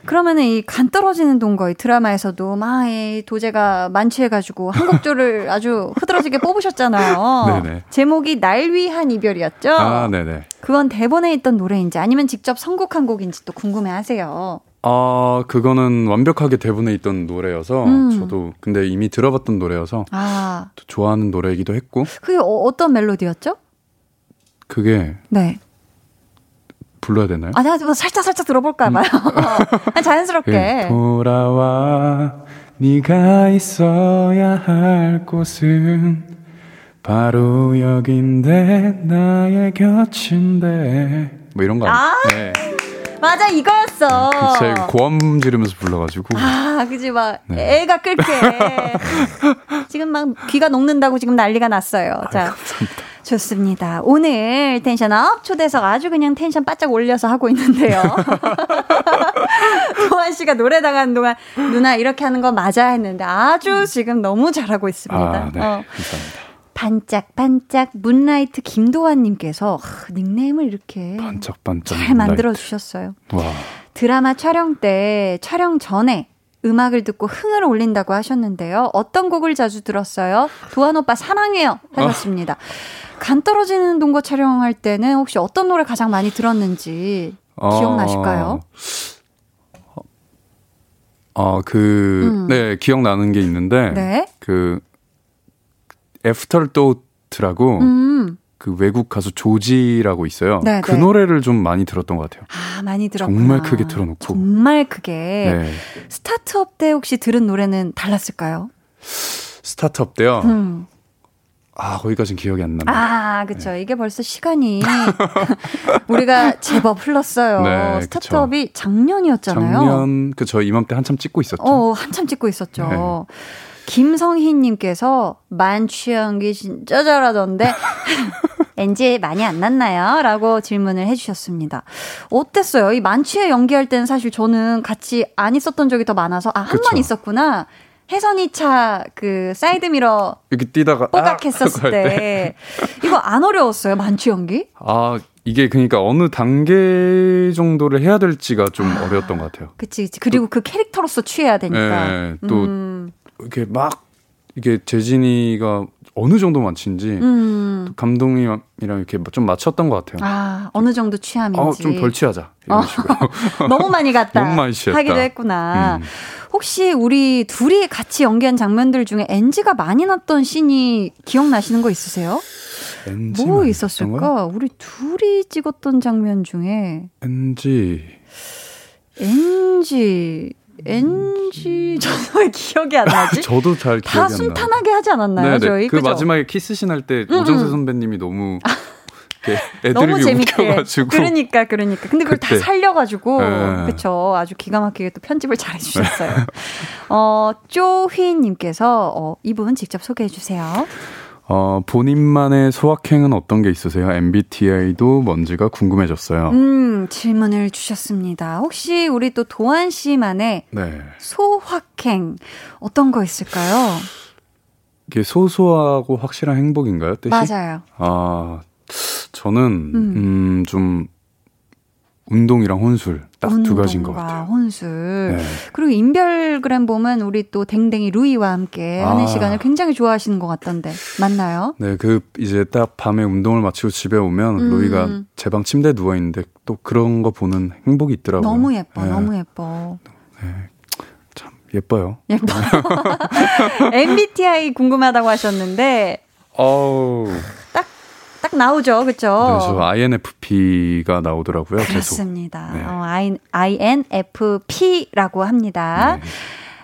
그러면은 이 간 떨어지는 동거의 드라마에서도 막이 도제가 만취해가지고 한 곡조를 아주 흐드러지게 뽑으셨잖아요. 네네. 제목이 날 위한 이별이었죠? 아 네네. 그건 대본에 있던 노래인지 아니면 직접 선곡한 곡인지 또 궁금해 하세요. 아 그거는 완벽하게 대본에 있던 노래여서 음. 저도 근데 이미 들어봤던 노래여서 아, 또 좋아하는 노래이기도 했고 그게 어, 어떤 멜로디였죠? 그게 네. 불러야 되나요? 아니, 뭐 살짝 살짝 들어볼까 봐요. 아니, 자연스럽게. 예, 돌아와 네가 있어야 할 곳은 바로 여긴데 나의 곁인데 뭐 이런 거? 아. 네. 맞아, 이거였어. 이거 고함 지르면서 불러가지고 아, 그지, 막, 네. 애가 끓게. 지금 막 귀가 녹는다고 지금 난리가 났어요. 자. 좋습니다. 오늘 텐션업 초대석 아주 그냥 텐션 바짝 올려서 하고 있는데요. 도한 씨가 노래 나가는 동안 누나 이렇게 하는 거 맞아 했는데 아주 지금 너무 잘하고 있습니다. 아, 네. 어. 감사합니다. 반짝반짝 문라이트 김도환님께서 닉네임을 이렇게 반짝반짝. 잘 만들어 주셨어요. 와. 드라마 촬영 때 촬영 전에 음악을 듣고 흥을 올린다고 하셨는데요. 어떤 곡을 자주 들었어요? 도한 오빠 사랑해요 하셨습니다. 간 떨어지는 동거 촬영할 때는 혹시 어떤 노래 가장 많이 들었는지 기억나실까요? 어, 그, 음. 네, 기억나는 게 있는데, 네. 그, 애프터도트라고, 음. 그 외국 가수 Joji라고 있어요. 네, 그 네. 노래를 좀 많이 들었던 것 같아요. 아, 많이 들었구나. 정말 크게 틀어놓고. 정말 크게. 네. 스타트업 때 혹시 들은 노래는 달랐을까요? 스타트업 때요. 음. 아, 거기까지는 기억이 안 납니다. 아, 그쵸. 이게 벌써 시간이 우리가 제법 흘렀어요. 네, 스타트업이 작년이었잖아요. 작년, 그저 이맘때 한참 찍고 있었죠. 어, 한참 찍고 있었죠. 네. 김성희님께서 만취연기 진짜 잘하던데 NG 많이 안 났나요? 라고 질문을 해주셨습니다. 어땠어요? 이 만취 연기할 때는 사실 저는 같이 안 있었던 적이 더 많아서 아, 한 번. 있었구나. 혜선이 차 그 사이드미러 이렇게 뛰다가. 뽀각했었을 아! 할때 이거 안 어려웠어요? 만취 연기? 아, 이게 그러니까 어느 단계 정도를 해야 될지가 좀 어려웠던 것 같아요. 그치, 그치. 그리고 그 캐릭터로서 취해야 되니까. 네, 또 음, 이렇게 막, 이게 재진이가 어느 정도 맞춘지, 음. 또 감독님이랑 이렇게 좀 맞췄던 것 같아요. 아, 어느 정도 취함인지. 어, 좀덜 취하자. 이런 어. 식으로. 너무 많이 갔다. 너무 많이 취했다. 하기도 했구나. 음. 혹시 우리 둘이 같이 연기한 장면들 중에 NG가 많이 났던 씬이 기억나시는 거 있으세요? NG 뭐 있었을까? 우리 둘이 찍었던 장면 중에 NG. NG, NG, 왜 기억이 안 나지? 저도 잘 기억이 다안 나요. 순탄하게 하지 않았나요, 네네. 저희? 그 그죠? 마지막에 키스신 할때 음, 오정세 음. 선배님이 너무 너무 재밌게. 웃겨가지고 그러니까, 그러니까. 근데 그걸 다 그때. 살려가지고, 네. 그쵸. 아주 기가 막히게 또 편집을 잘 해주셨어요. 어, 쪼휘님께서, 어, 이분 직접 소개해 주세요. 어, 본인만의 소확행은 어떤 게 있으세요? MBTI도 뭔지가 궁금해졌어요. 음, 질문을 주셨습니다. 혹시 우리 또 도한 씨만의 네. 소확행, 어떤 거 있을까요? 이게 소소하고 확실한 행복인가요? 뜻이? 맞아요. 아, 저는 음, 좀 운동이랑 혼술 딱 두 가지인 것 같아요. 혼술. 네. 그리고 인별그램 보면 우리 또 댕댕이 루이와 함께 하는 아. 시간을 굉장히 좋아하시는 것 같던데 맞나요? 네, 그 이제 딱 밤에 운동을 마치고 집에 오면 음. 로이가 제 방 침대에 누워 있는데 또 그런 거 보는 행복이 있더라고요. 너무 예뻐, 네, 너무 예뻐. 참 예뻐요. 예뻐. MBTI 궁금하다고 하셨는데 어우. 딱 나오죠, 그렇죠? 네, 저 INFP가 나오더라고요. 계속. 그렇습니다. 네. 어, I, INFP라고 합니다. 네.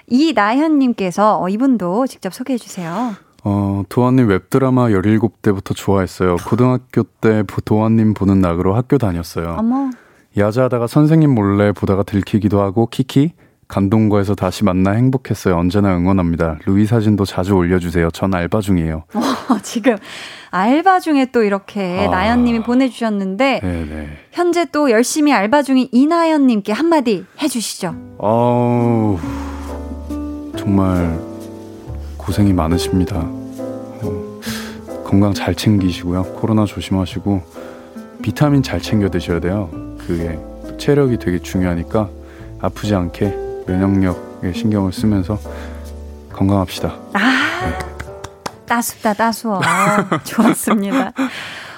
이나현님께서 어, 이분도 직접 소개해 주세요. 어, 도아님 웹드라마 17대부터 좋아했어요. 고등학교 때 도아님 보는 낙으로 학교 다녔어요. 어머, 야자하다가 선생님 몰래 보다가 들키기도 하고 키키 감동거에서 다시 만나 행복했어요. 언제나 응원합니다. 루이 사진도 자주 올려주세요. 전 알바 중이에요. 어, 지금 알바 중에 또 이렇게 아. 나연님이 보내주셨는데 네네. 현재 또 열심히 알바 중인 이나연님께 한마디 해주시죠. 어우, 정말 고생이 많으십니다. 어, 건강 잘 챙기시고요. 코로나 조심하시고 비타민 잘 챙겨 드셔야 돼요. 그게 체력이 되게 중요하니까 아프지 않게 면역력에 신경을 쓰면서 건강합시다. 아, 따숩다, 따스워. 좋았습니다.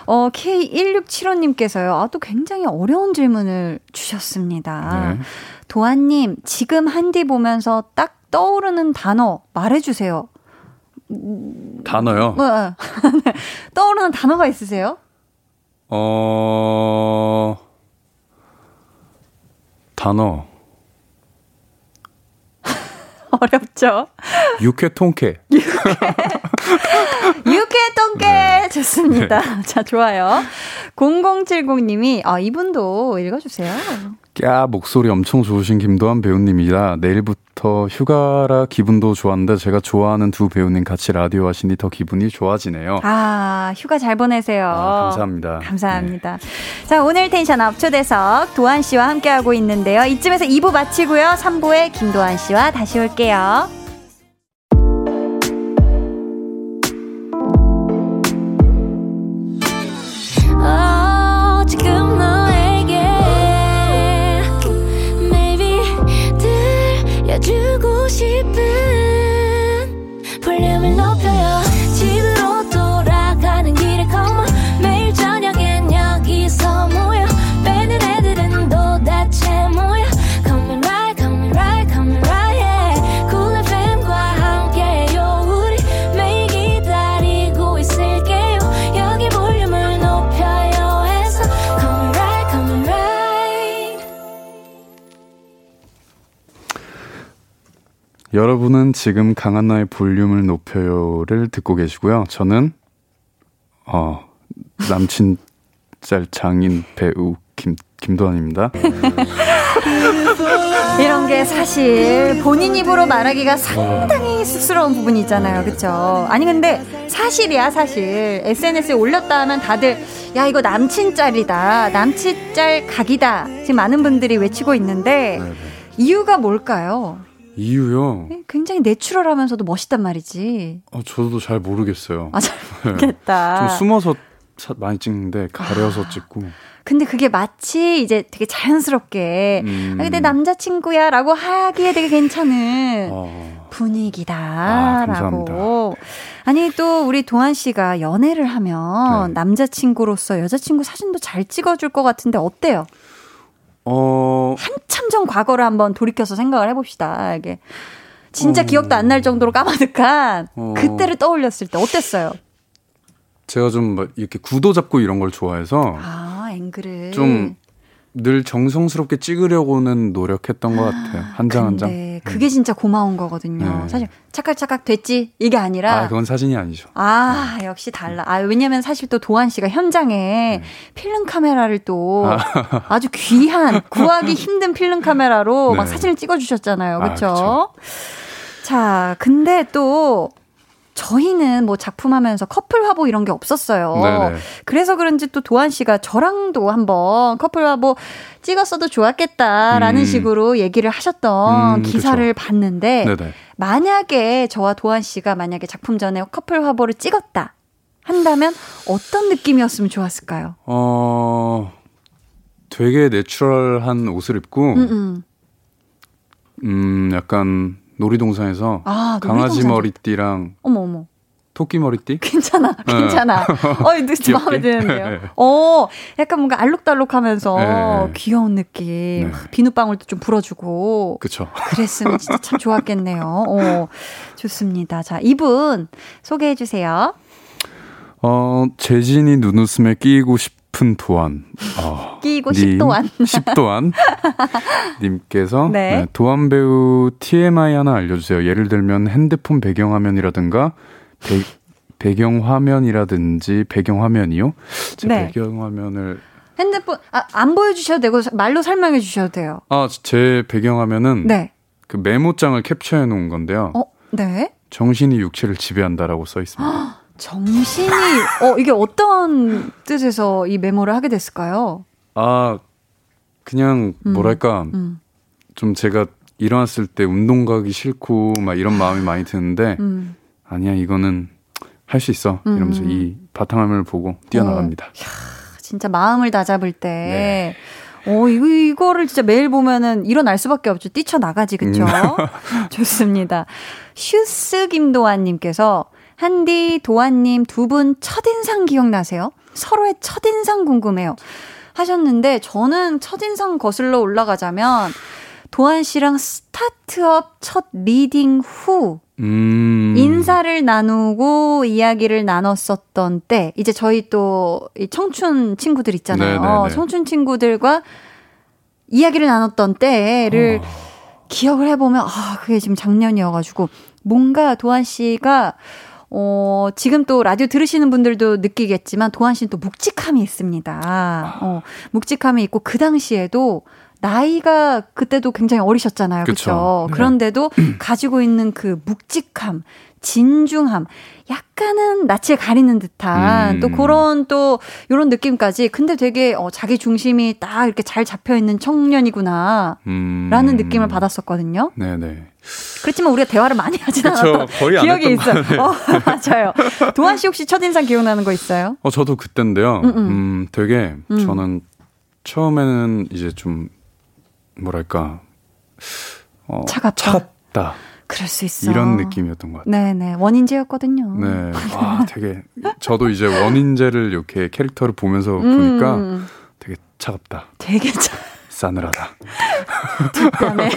어, K1675님께서요. 아, 또 굉장히 어려운 질문을 주셨습니다. 네. 도안님, 지금 한디 보면서 딱 떠오르는 단어 말해주세요. 단어요. 어, 네. 떠오르는 단어가 있으세요? 어, 단어. 어렵죠? 육회 통쾌. 육회 똥개 네. 좋습니다. 자, 좋아요. 0070님이, 아, 이분도 읽어주세요. 야 목소리 엄청 좋으신 김도완 배우님이다. 내일부터 휴가라 기분도 좋았는데 제가 좋아하는 두 배우님 같이 라디오 하시니 더 기분이 좋아지네요. 아, 휴가 잘 보내세요. 아, 감사합니다. 감사합니다. 자, 오늘 tension up 초대석 도완 씨와 함께하고 있는데요. 이쯤에서 2부 마치고요. 3부에 김도완 씨와 다시 올게요. 들려 여러분은 지금 강한나의 볼륨을 높여요를 듣고 계시고요. 저는 어 남친 짤 장인 배우 김 김도환입니다. 이런 게 사실 본인 입으로 말하기가 상당히 쑥스러운 부분이 있잖아요. 그쵸? 아니, 근데 사실이야, 사실. SNS에 올렸다 하면 다들, 야, 이거 남친 짤이다. 남친 짤 각이다. 지금 많은 분들이 외치고 있는데, 네네. 이유가 뭘까요? 이유요? 굉장히 내추럴하면서도 멋있단 말이지. 어, 저도 잘 모르겠어요. 아, 잘 모르겠다. 좀 숨어서 사- 많이 찍는데 가려서 찍고. 근데 그게 마치 이제 되게 자연스럽게, 음. 아, 근데 남자친구야 라고 하기에 되게 괜찮은 어, 분위기다라고. 감사합니다. 아니 또 우리 도한 씨가 연애를 하면 네. 남자친구로서 여자친구 사진도 잘 찍어줄 것 같은데 어때요? 어, 한참 전 과거를 한번 돌이켜서 생각을 해봅시다. 이게 진짜 어. 기억도 안 날 정도로 까마득한 어. 그때를 떠올렸을 때 어땠어요? 제가 좀막 이렇게 구도 잡고 이런 걸 좋아해서 아 앵글을 좀 늘 정성스럽게 찍으려고는 노력했던 것 같아요. 한 장 한 장. 근데 그게 진짜 고마운 거거든요. 네. 사실 찰칵찰칵 됐지 이게 아니라 아, 그건 사진이 아니죠. 아, 역시 달라. 아, 왜냐면 사실 또 도한 씨가 현장에 필름 카메라를 또 아. 주 귀한, 구하기 힘든 필름 카메라로 네. 막 사진을 찍어주셨잖아요. 아, 그쵸? 그쵸. 자, 근데 또 저희는 뭐 작품하면서 커플 화보 이런 게 없었어요. 네네. 그래서 그런지 또 도한 씨가 저랑도 한번 커플 화보 찍었어도 좋았겠다라는 음. 식으로 얘기를 하셨던 음, 기사를 봤는데 네네. 만약에 저와 도한 씨가 만약에 작품 전에 커플 화보를 찍었다 한다면 어떤 느낌이었으면 좋았을까요? 어, 되게 내추럴한 옷을 입고, 음, 음. 음, 약간 놀이동산에서 아, 강아지 놀이동산 머리띠랑 어머 어머. 토끼 머리띠? 괜찮아, 괜찮아. 어, 이거 귀엽게. 마음에 드는데요. 네. 어, 약간 뭔가 알록달록하면서 네. 귀여운 느낌. 네. 비눗방울도 좀 불어주고. 그쵸. 그랬으면 진짜 참 좋았겠네요. 어, 좋습니다. 자, 이분 소개해 주세요. 어, 재진이 눈웃음에 끼고 싶 은 도안. 어, 끼고 님, 십도안. 십도안. 님께서 네. 네, 도안 배우 TMI 하나 알려주세요. 예를 들면 핸드폰 배경화면이라든가 배, 배경화면이라든지 배경화면이요? 제 네. 배경화면을 핸드폰, 아, 안 보여주셔도 되고, 말로 설명해 주셔도 돼요. 아, 제 배경화면은 네. 그 메모장을 캡처해 놓은 건데요. 어, 네. 정신이 육체를 지배한다라고 써 있습니다. 정신이, 어, 이게 어떤 뜻에서 이 메모를 하게 됐을까요? 아, 그냥 음. 뭐랄까 음, 좀 제가 일어났을 때 운동 가기 싫고 막 이런 마음이 많이 드는데 음. 아니야 이거는 할 수 있어 음. 이러면서 이 바탕화면을 보고 뛰어나갑니다. 진짜 마음을 다잡을 때. 네. 어, 이거, 이거를 진짜 매일 보면은 일어날 수밖에 없죠. 뛰쳐나가지, 그쵸? 음. 좋습니다. 슈스 김도완님께서, 한디, 도완님 두 분 첫인상 기억나세요? 서로의 첫인상 궁금해요. 하셨는데, 저는 첫인상 거슬러 올라가자면, 도완 씨랑 스타트업 첫 리딩 후, 음. 인사를 나누고 이야기를 나눴었던 때, 이제 저희 또 이 청춘 친구들 있잖아요. 네네네. 청춘 친구들과 이야기를 나눴던 때를 어. 기억을 해보면, 아, 그게 지금 작년이어가지고, 뭔가 도한 씨가, 어, 지금 또 라디오 들으시는 분들도 느끼겠지만, 도한 씨는 또 묵직함이 있습니다. 어, 묵직함이 있고, 그 당시에도, 나이가 그때도 굉장히 어리셨잖아요. 그렇죠? 네. 그런데도 가지고 있는 그 묵직함, 진중함, 약간은 낯을 가리는 듯한 음. 또 그런 또 이런 느낌까지 근데 되게 어, 자기 중심이 딱 이렇게 잘 잡혀 있는 청년이구나. 음. 라는 느낌을 받았었거든요. 네 네. 그렇지만 우리가 대화를 많이 하진. 않았던 기억이 있어요. 어, 맞아요. 도한 씨 혹시 첫인상 기억나는 거 있어요? 어 저도 그때인데요. 음, 음, 음. 되게 음. 저는 처음에는 이제 좀 뭐랄까 어, 차갑다. 차갑다 그럴 수 있어. 이런 느낌이었던 것 같아요. 네네. 원인제였거든요. 네. 아, 되게 저도 이제 원인제를 이렇게 캐릭터를 보면서 보니까 음, 되게 차갑다. 되게 참 싸늘하다. 뒷담에.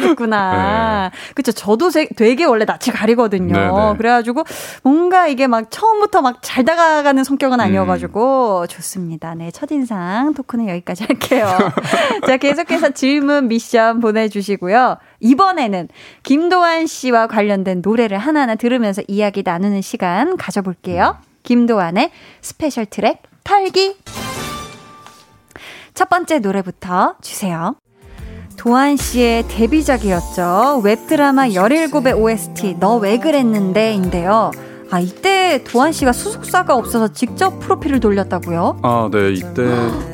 그랬구나. 그쵸. 저도 세- 되게 원래 낯을 가리거든요. 네네. 그래가지고 뭔가 이게 막 처음부터 막 잘 다가가는 성격은 아니어가지고 좋습니다. 네. 첫인상 토크는 여기까지 할게요. 자, 계속해서 질문 미션 보내주시고요. 이번에는 김도완 씨와 관련된 노래를 하나하나 들으면서 이야기 나누는 시간 가져볼게요. 김도완의 special track 털기. 첫 번째 노래부터 주세요. 도완 씨의 데뷔작이었죠. 웹드라마 17의 OST, 너 왜 그랬는데 인데요. 아, 이때 도완 씨가 소속사가 없어서 직접 프로필을 돌렸다고요? 아, 네. 이때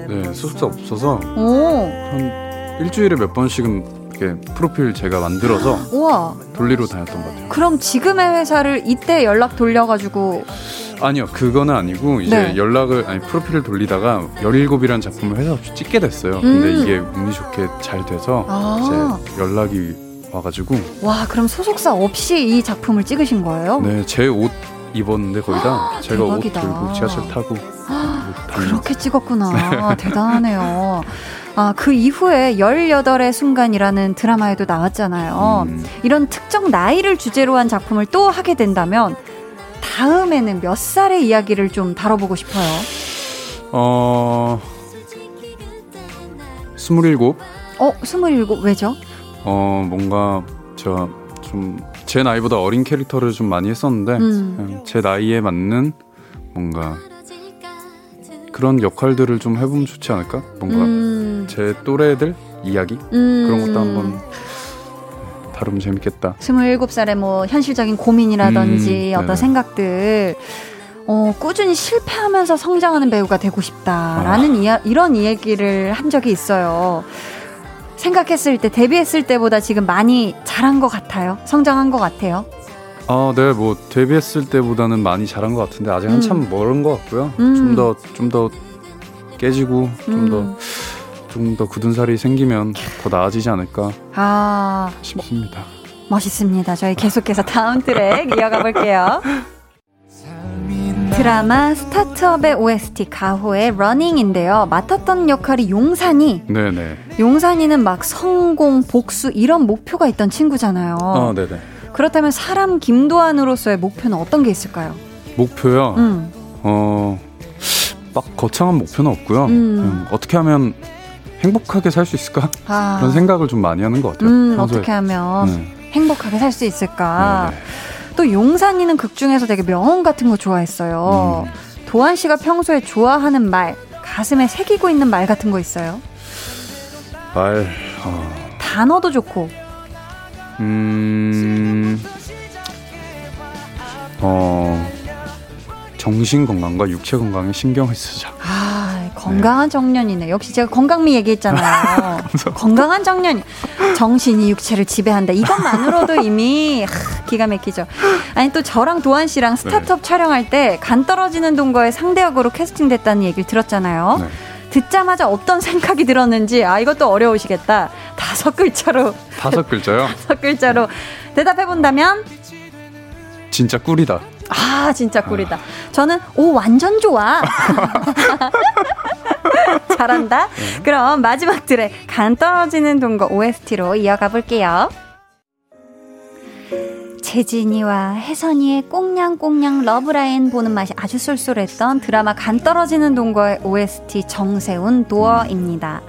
네, 소속사 없어서 오, 한 일주일에 몇 번씩은 이렇게 프로필 제가 만들어서 우와. 돌리러 다녔던 것 같아요. 그럼 지금의 회사를 이때 연락 돌려가지고, 아니요, 그거는 아니고 이제 네. 연락을 아니 프로필을 돌리다가 17이라는 작품을 회사 없이 찍게 됐어요. 근데 음. 이게 운이 좋게 잘 돼서 아. 이제 연락이 와가지고 와, 그럼 소속사 없이 이 작품을 찍으신 거예요? 네 제 옷 입었는데 거의 다 제가 대박이다. 옷 들고 지하철 타고 그렇게 찍었구나. 대단하네요. 아, 그 이후에 18의 순간이라는 드라마에도 나왔잖아요. 음, 이런 특정 나이를 주제로 한 작품을 또 하게 된다면 다음에는 몇 살의 이야기를 좀 다뤄보고 싶어요. 어 스물일곱 어, 27 왜죠? 어 뭔가 저 좀 제 나이보다 어린 캐릭터를 좀 많이 했었는데 음. 그냥 제 나이에 맞는 뭔가 그런 역할들을 좀 해보면 좋지 않을까? 뭔가 음, 제 또래들 이야기 음. 그런 것도 한번 다루면 재밌겠다. 27살에 뭐 현실적인 고민이라든지 음, 어떤 네네. 생각들 어, 꾸준히 실패하면서 성장하는 배우가 되고 싶다라는 이야, 이런 이야기를 한 적이 있어요. 생각했을 때 데뷔했을 때보다 지금 많이 잘한 것 같아요. 성장한 것 같아요. 아, 네, 뭐 데뷔했을 때보다는 많이 잘한 것 같은데 아직 한참 멀은 것 같고요. 음. 좀더좀더 깨지고 좀더 음. 좀 더 굳은 살이 생기면 더 나아지지 않을까 아 싶습니다. 멋있습니다. 저희 계속해서 다음 트랙 이어가 볼게요. 드라마 스타트업의 OST 가호의 러닝인데요. 맡았던 역할이 용산이 네, 네. 용산이는 막 성공, 복수 이런 목표가 있던 친구잖아요. 아, 네, 네. 그렇다면 사람 김도환으로서의 목표는 어떤 게 있을까요? 목표요. 음, 어, 막 거창한 목표는 없고요. 음. 음, 어떻게 하면 행복하게 살 수 있을까? 아, 그런 생각을 좀 많이 하는 것 같아요. 음. 어떻게 하면 네. 행복하게 살 수 있을까? 네, 네. 또 용산이는 극 중에서 되게 명언 같은 거 좋아했어요. 음. 도환 씨가 평소에 좋아하는 말, 가슴에 새기고 있는 말 같은 거 있어요? 말, 어, 단어도 좋고. 음, 어, 정신 건강과 육체 건강에 신경을 쓰자. 아, 건강한 청년이네. 역시 제가 건강미 얘기했잖아요. 건강한 청년. 정신이 육체를 지배한다. 이것만으로도 이미 하, 기가 막히죠. 아니 또 저랑 도한 씨랑 스타트업 촬영할 때 간 떨어지는 동거의 상대 역으로 캐스팅됐다는 얘기를 들었잖아요. 네. 듣자마자 어떤 생각이 들었는지 아 이것도 어려우시겠다. 다섯 글자로 다섯 글자요? 다섯 글자로 대답해 본다면 진짜 꿀이다. 아 진짜 꿀이다. 저는 오 완전 좋아. 잘한다. 그럼 마지막 트랙 간 떨어지는 동거 OST로 이어가 볼게요. 재진이와 혜선이의 꽁냥꽁냥 러브라인 보는 맛이 아주 쏠쏠했던 드라마 간 떨어지는 동거의 OST 정세훈 도어입니다.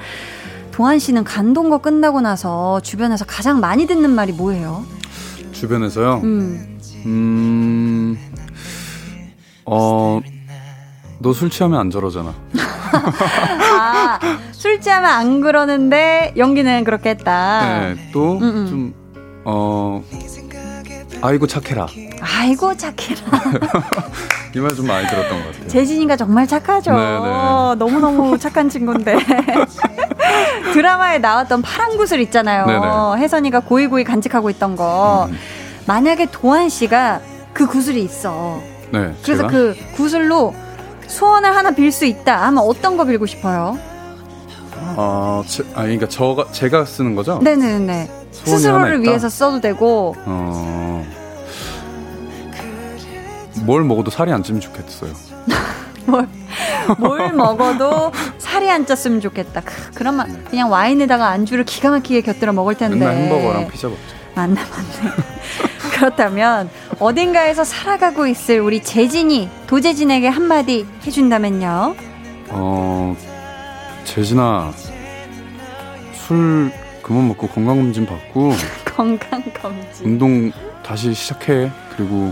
도한 씨는 간 동거 끝나고 나서 주변에서 가장 많이 듣는 말이 뭐예요? 주변에서요. 음. 음, 어, 너 술 취하면 안 저러잖아. 아, 술 취하면 안 그러는데 연기는 그렇게 했다. 네, 또, 음, 음. 좀, 어, 아이고 착해라. 아이고 착해라. 이 말 좀 많이 들었던 것 같아요. 재진이가 정말 착하죠. 네, 네. 너무너무 착한 친구인데. 드라마에 나왔던 파란 구슬 있잖아요. 네, 네. 혜선이가 고이고이 간직하고 있던 거. 음, 만약에 도한 씨가 그 구슬이 있어. 네, 그래서 제가 그 구슬로 소원을 하나 빌 수 있다 하면 어떤 거 빌고 싶어요? 어, 제, 아, 그러니까 저가 제가 쓰는 거죠? 네네네. 스스로를? 위해서 써도 되고. 어, 뭘 먹어도 살이 안 찌면 좋겠어요. 뭘, 뭘 먹어도 살이 안 쪘으면 좋겠다. 크, 그러면 그냥 와인에다가 안주를 기가 막히게 곁들여 먹을 텐데. 맨날 햄버거랑 피자 먹죠. 맞나 맞네. 그렇다면 어딘가에서 살아가고 있을 우리 재진이 도재진에게 한마디 해준다면요. 어, 재진아, 술 그만 먹고 건강검진 받고 건강 검진. 운동 다시 시작해. 그리고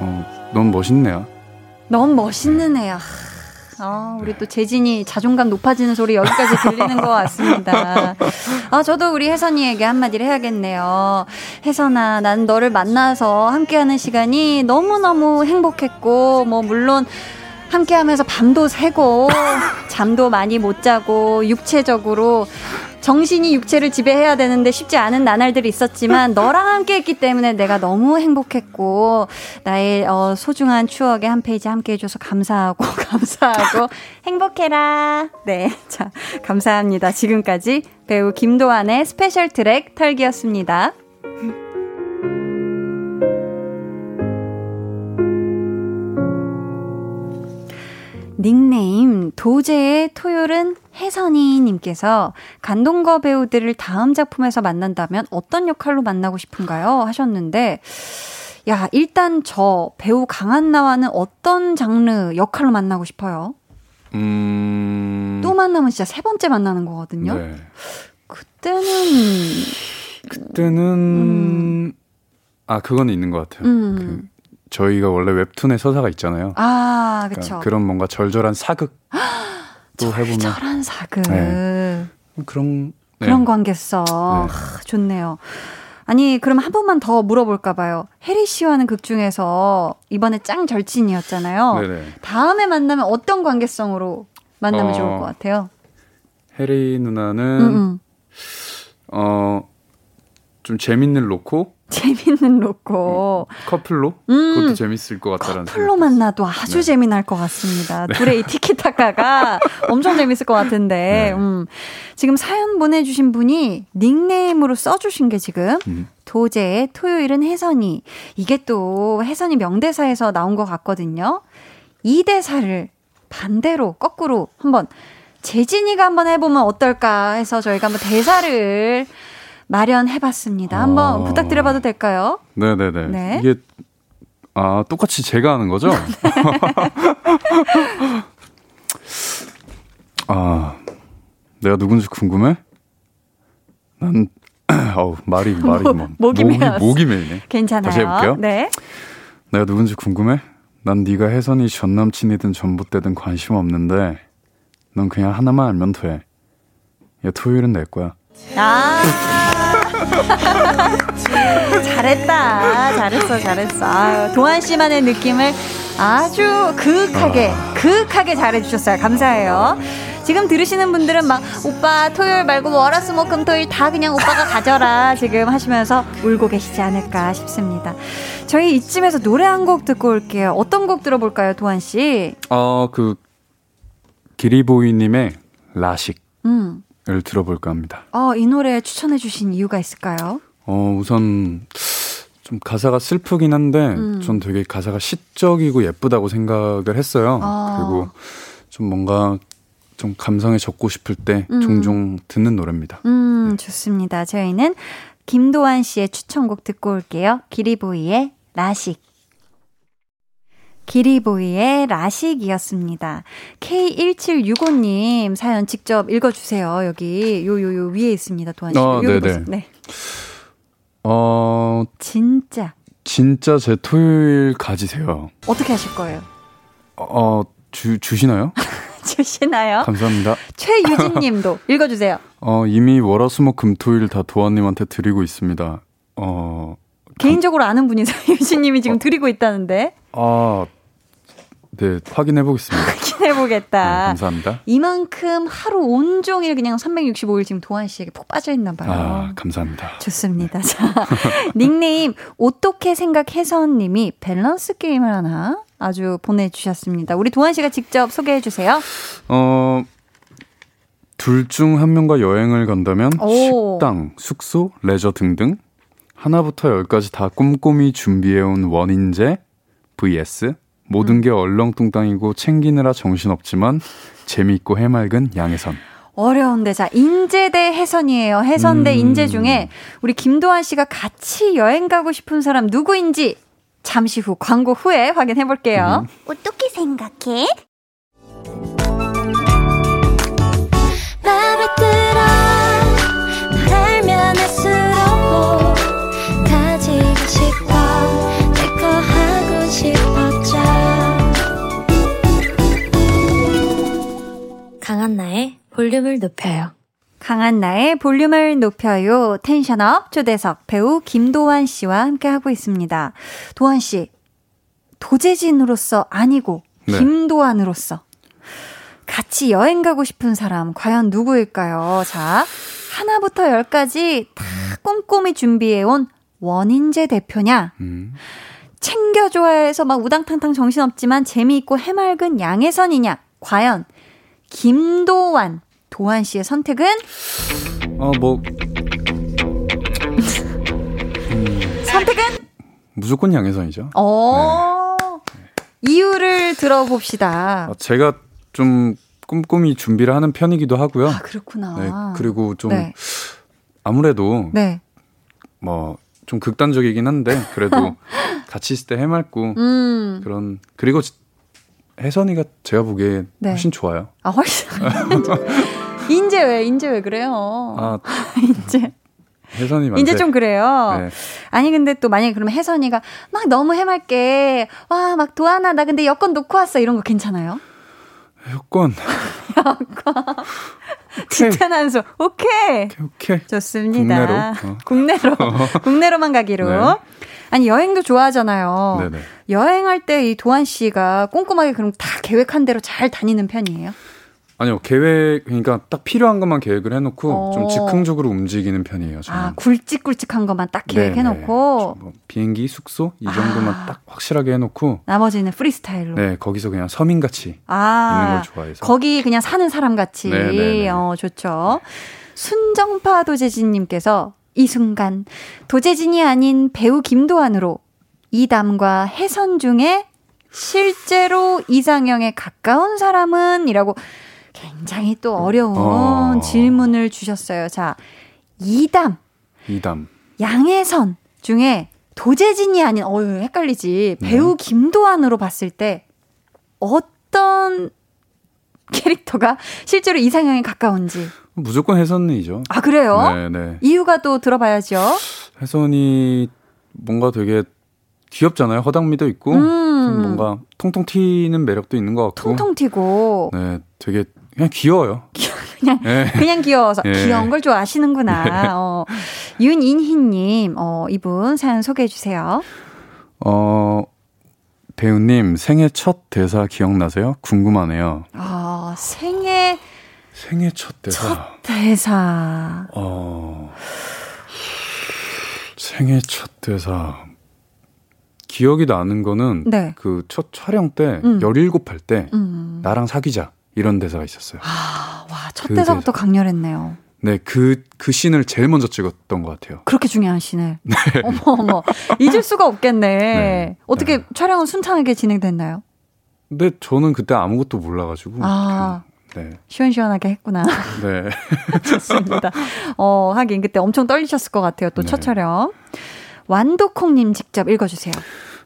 어, 넌 멋있네야. 너무 멋있는 애야. 아, 우리 또 재진이 자존감 높아지는 소리 여기까지 들리는 것 같습니다. 아, 저도 우리 혜선이에게 한마디를 해야겠네요. 혜선아, 난 너를 만나서 함께하는 시간이 너무너무 행복했고, 뭐, 물론, 함께 하면서 밤도 새고, 잠도 많이 못 자고, 육체적으로, 정신이 육체를 지배해야 되는데 쉽지 않은 나날들이 있었지만 너랑 함께 했기 때문에 내가 너무 행복했고 나의 어, 소중한 추억에 한 페이지 함께 해줘서 감사하고 감사하고 행복해라. 네, 자 감사합니다. 지금까지 배우 김도완의 special track 털기였습니다. 닉네임 도제의 토요일은 혜선이님께서 간동거 배우들을 다음 작품에서 만난다면 어떤 역할로 만나고 싶은가요? 하셨는데 야 일단 저 배우 강한나와는 어떤 장르 역할로 만나고 싶어요? 음. 또 만나면 진짜 세 번째 만나는 거거든요. 네. 그때는 그때는 아 그건 있는 것 같아요. 음. 그, 저희가 원래 웹툰의 서사가 있잖아요. 아 그러니까 그쵸. 그런 뭔가 절절한 사극 또 해보면 절절한 사극 네. 그런 네. 그런 관계성 하, 좋네요. 아니, 그럼 한 번만 더 물어볼까 봐요. 혜리 씨와 하는 극 중에서 이번에 짱 절친이었잖아요. 네네. 다음에 만나면 어떤 관계성으로 만나면 어, 좋을 것 같아요? 혜리 누나는 음, 음. 어 좀 재밌는 로코 재밌는 로코. 커플로 음. 그것도 재밌을 것 같다라는 커플로 만나도 아주 네. 재미날 것 같습니다. 둘의 이 티키타카가 엄청 재밌을 것 같은데, 네. 음. 지금 사연 보내주신 분이 닉네임으로 써주신 게 지금, 음. 도제의 토요일은 혜선이. 이게 또 혜선이 명대사에서 나온 것 같거든요. 이 대사를 반대로, 거꾸로 한번 재진이가 한번 해보면 어떨까 해서 저희가 한번 대사를 마련해봤습니다. 한번 아. 부탁드려봐도 될까요? 네네네. 네. 이게 아 똑같이 제가 하는 거죠? 아 내가 누군지 궁금해? 난 어우 말이 말이 뭐 목이 메었어. 목이 메이네. 괜찮아요. 다시 해볼게요. 네. 내가 누군지 궁금해? 난 네가 혜선이 전 남친이든 전봇대든 관심 없는데 넌 그냥 하나만 알면 돼. 야 토요일은 내 거야. 아. 잘했다. 잘했어, 잘했어. 아유, 도한 씨만의 느낌을 아주 그윽하게, 그윽하게 잘해주셨어요. 감사해요. 지금 들으시는 분들은 막, 오빠, 토요일 말고 월화수목금 토일 다 그냥 오빠가 가져라. 지금 하시면서 울고 계시지 않을까 싶습니다. 저희 이쯤에서 노래 한 곡 듣고 올게요. 어떤 곡 들어볼까요, 도한 씨? 어그 기리보이님의 라식을 음. 들어볼까 합니다. 어, 이 노래 추천해 주신 이유가 있을까요? 어, 우선 좀 가사가 슬프긴 한데 음. 전 되게 가사가 시적이고 예쁘다고 생각을 했어요. 아. 그리고 좀 뭔가 좀 감성에 적고 싶을 때 음. 종종 듣는 노래입니다. 음, 좋습니다. 저희는 김도환 씨의 추천곡 듣고 올게요. 기리보이의 라식. 기리보이의 라식이었습니다. K1765님 사연 직접 읽어주세요. 여기 요, 요, 요 위에 있습니다. 도환 씨. 아, 여기 네네. 보세요. 네. 어, 진짜. 진짜 제 토요일 가지세요. 어떻게 하실 거예요? 어, 주, 주시나요? 주시나요? 감사합니다. 최유진 님도 읽어주세요. 어, 이미 월화수목 금토일 다 도아님한테 드리고 있습니다. 어, 개인적으로 아는 분이서 유진 님이 지금 드리고 있다는데. 아, 네, 확인해 보겠습니다. 확인해 보겠다. 네, 감사합니다. 이만큼 하루 온종일 그냥 365일 지금 도한 씨에게 푹 빠져 있나 봐요. 아, 감사합니다. 좋습니다. 자, 닉네임, 어떻게 생각혜선 님이 밸런스 게임을 하나 아주 보내 주셨습니다. 우리 도완 씨가 직접 소개해 주세요. 어, 둘중 한 명과 여행을 간다면 오. 식당, 숙소, 레저 등등 하나부터 열까지 다 꼼꼼히 준비해온 원인재 vs 모든 음. 게 얼렁뚱땅이고 챙기느라 정신없지만 재미있고 해맑은 양혜선. 어려운데, 자, 인재 대 혜선이에요. 혜선 대 음. 인재 중에 우리 김도한 씨가 같이 여행 가고 싶은 사람 누구인지 잠시 후 광고 후에 확인해 볼게요. 어떻게 생각해? 볼륨을 높여요 강한 나의 볼륨을 높여요. 텐션업 초대석 배우 김도환 씨와 함께하고 있습니다. 도환 씨, 도재진으로서 아니고 네. 김도환으로서 같이 여행 가고 싶은 사람 과연 누구일까요? 자, 하나부터 열까지 다 꼼꼼히 준비해온 원인재 대표냐? 음. 챙겨줘야 해서 막 우당탕탕 정신없지만 재미있고 해맑은 양혜선이냐? 과연 김도환, 도환 씨의 선택은 어, 뭐 선택은 무조건 양해선이죠. 어 이유를 들어봅시다. 아, 제가 좀 꼼꼼히 준비를 하는 편이기도 하고요. 아 그렇구나. 네, 그리고 좀 네. 아무래도 네. 뭐좀 극단적이긴 한데 그래도 같이 있을 때 해맑고 음. 그런 그리고 지- 혜선이가 제가 보기에 네. 훨씬 좋아요. 아 훨씬. 인제 왜 인제 왜 그래요? 아 인제 혜선이 인제 좀 그래요. 네. 아니 근데 또 만약에 그러면 혜선이가 막 너무 해맑게 와 막 도하나 나 근데 여권 놓고 왔어 이런 거 괜찮아요? 여권 지찬 한소. 오케이. 오케이. 좋습니다. 국내로. 어. 국내로. 국내로만 가기로. 네. 아니, 여행도 좋아하잖아요. 네네. 여행할 때 이 도한 씨가 꼼꼼하게 그럼 다 계획한 대로 잘 다니는 편이에요? 아니요, 계획, 그러니까 딱 필요한 것만 계획을 해놓고 어. 좀 즉흥적으로 움직이는 편이에요, 저는. 아, 굵직굵직한 것만 딱 네, 계획해놓고, 네. 뭐 비행기, 숙소, 이 정도만 아. 딱 확실하게 해놓고, 나머지는 프리스타일로. 네, 거기서 그냥 서민같이 있는 아, 걸 좋아해서. 거기 그냥 사는 사람 같이. 네, 네, 네. 어, 좋죠. 순정파 도재진님께서 이 순간 도재진이 아닌 배우 김도환으로 이담과 혜선 중에 실제로 이상형에 가까운 사람은? 이라고 굉장히 또 어려운 어. 질문을 주셨어요. 자, 이담, 이담. 양혜선 중에 도재진이 아닌, 어유 헷갈리지. 네. 배우 김도환으로 봤을 때 어떤 캐릭터가 실제로 이상형에 가까운지. 무조건 혜선이죠. 아, 그래요? 네, 네. 이유가 또 들어봐야죠. 혜선이 뭔가 되게 귀엽잖아요. 허당미도 있고, 음. 좀 뭔가 통통 튀는 매력도 있는 것 같고. 통통 튀고. 네, 되게 그냥 귀여워요. 그냥, 네. 그냥 귀여워서. 예. 귀여운 걸 좋아하시는구나. 어. 윤인희님, 어, 이분 사연 소개해 주세요. 어, 배우님 생애 첫 대사 기억나세요? 궁금하네요. 어, 생애 생애 첫 대사. 첫 대사. 어, 생애 첫 대사. 기억이 나는 거는 네. 그첫 촬영 때 음. 17할 때 음. 나랑 사귀자 이런 대사가 있었어요. 아, 와, 첫 그 대사부터 강렬했네요. 네, 그, 그 씬을 제일 먼저 찍었던 것 같아요. 그렇게 중요한 씬을. 어머, 어머. 잊을 수가 없겠네. 네. 어떻게 네. 촬영은 순탄하게 진행됐나요? 근데 저는 그때 아무것도 몰라가지고. 아. 네. 시원시원하게 했구나. 네. 좋습니다. 어, 하긴 그때 엄청 떨리셨을 것 같아요. 또첫 네. 촬영. 완도콩님 직접 읽어주세요.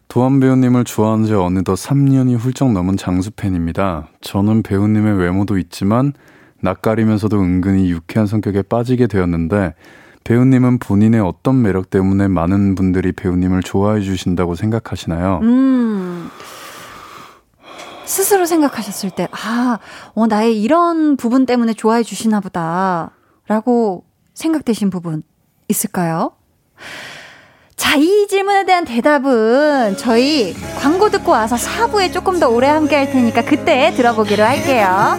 도한 배우님을 좋아한 지 어느덧 3년이 훌쩍 넘은 장수 팬입니다. 저는 배우님의 외모도 있지만 낯가리면서도 은근히 유쾌한 성격에 빠지게 되었는데 배우님은 본인의 어떤 매력 때문에 많은 분들이 배우님을 좋아해 주신다고 생각하시나요? 음. 스스로 생각하셨을 때, 아, 어, 나의 이런 부분 때문에 좋아해 주시나 보다. 라고 생각되신 부분 있을까요? 자, 이 질문에 대한 대답은 저희 광고 듣고 와서 4부에 조금 더 오래 함께 할 테니까 그때 들어보기로 할게요.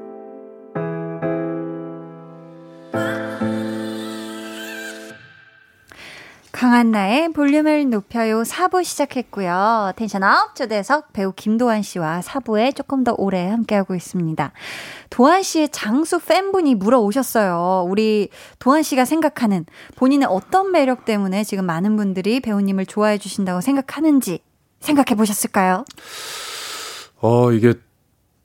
강한나의 볼륨을 높여요 4부 시작했고요. 텐션업 초대석 배우 김도환 씨와 4부에 조금 더 오래 함께하고 있습니다. 도환 씨의 장수 팬분이 물어오셨어요. 우리 도환 씨가 생각하는 본인의 어떤 매력 때문에 지금 많은 분들이 배우님을 좋아해 주신다고 생각하는지 생각해 보셨을까요? 어, 이게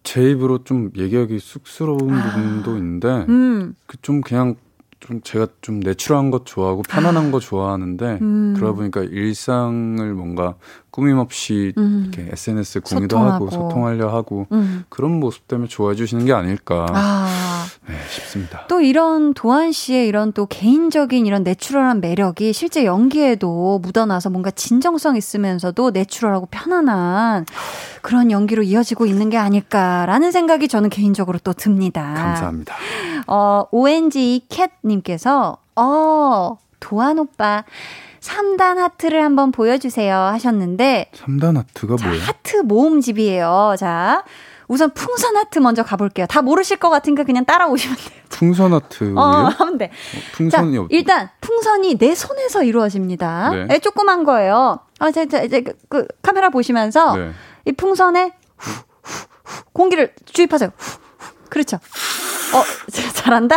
제 입으로 좀 얘기하기 쑥스러운 부분도 있는데 아. 음, 그좀 그냥 좀 제가 좀 내추럴한 것 좋아하고 편안한 거 좋아하는데 음. 그러다 보니까 일상을 뭔가 꾸밈 없이 음. 이렇게 SNS 공유도 소통하고. 하고 소통하려 하고 음. 그런 모습 때문에 좋아해 주시는 게 아닐까 아. 네, 싶습니다. 또 이런 도한 씨의 이런 또 개인적인 이런 내추럴한 매력이 실제 연기에도 묻어나서 뭔가 진정성 있으면서도 내추럴하고 편안한 그런 연기로 이어지고 있는 게 아닐까라는 생각이 저는 개인적으로 또 듭니다. 감사합니다. 어, ONG 캣님께서, 어, 도한 오빠, 3단 하트를 한번 보여주세요 하셨는데, 3단 하트가 자, 뭐예요? 하트 모음집이에요. 자, 우선 풍선 하트 먼저 가볼게요. 다 모르실 것 같으니까 그냥 따라오시면 돼요. 풍선 하트요? 어, 하면 돼. 자, 풍선이 어- 일단 풍선이 내 손에서 이루어집니다. 네. 네, 조그만 거예요. 아, 이제, 이제, 이제 그, 그 카메라 보시면서 네. 이 풍선에 후, 후, 후, 공기를 주입하세요. 그렇죠. 어, 잘한다.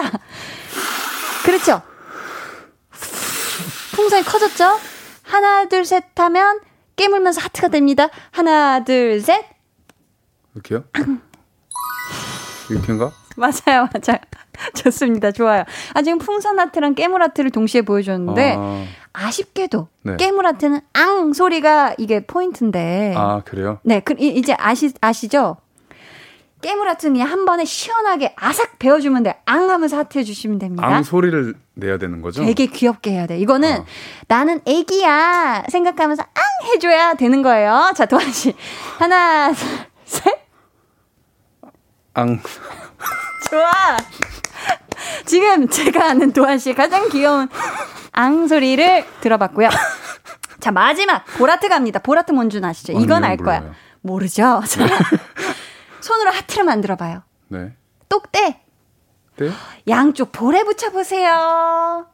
그렇죠. 풍선이 커졌죠? 하나, 둘, 셋 하면 깨물면서 하트가 됩니다. 하나, 둘, 셋. 이렇게요? 이렇게인가? 맞아요, 맞아요. 좋습니다. 좋아요. 아, 지금 풍선 하트랑 깨물 하트를 동시에 보여줬는데, 아, 아쉽게도 네. 깨물 하트는 앙 소리가 이게 포인트인데. 아, 그래요? 네, 그, 이- 이제 아시, 아시죠? 깨물 하트는 그냥 한 번에 시원하게 아삭 베어주면 돼. 앙 하면서 하트 해주시면 됩니다. 앙 소리를 내야 되는 거죠? 되게 귀엽게 해야 돼. 이거는 어. 나는 애기야 생각하면서 앙 해줘야 되는 거예요. 자, 도한 씨. 하나, 둘, 셋. 앙. 좋아. 지금 제가 아는 도한 씨의 가장 귀여운 앙 소리를 들어봤고요. 자, 마지막. 보라트 갑니다. 보라트 뭔 줄 아시죠? 이건 알 거야. 몰라요. 모르죠? 자, 손으로 하트를 만들어 봐요. 네. 똑대. 네? 양쪽 볼에 붙여보세요.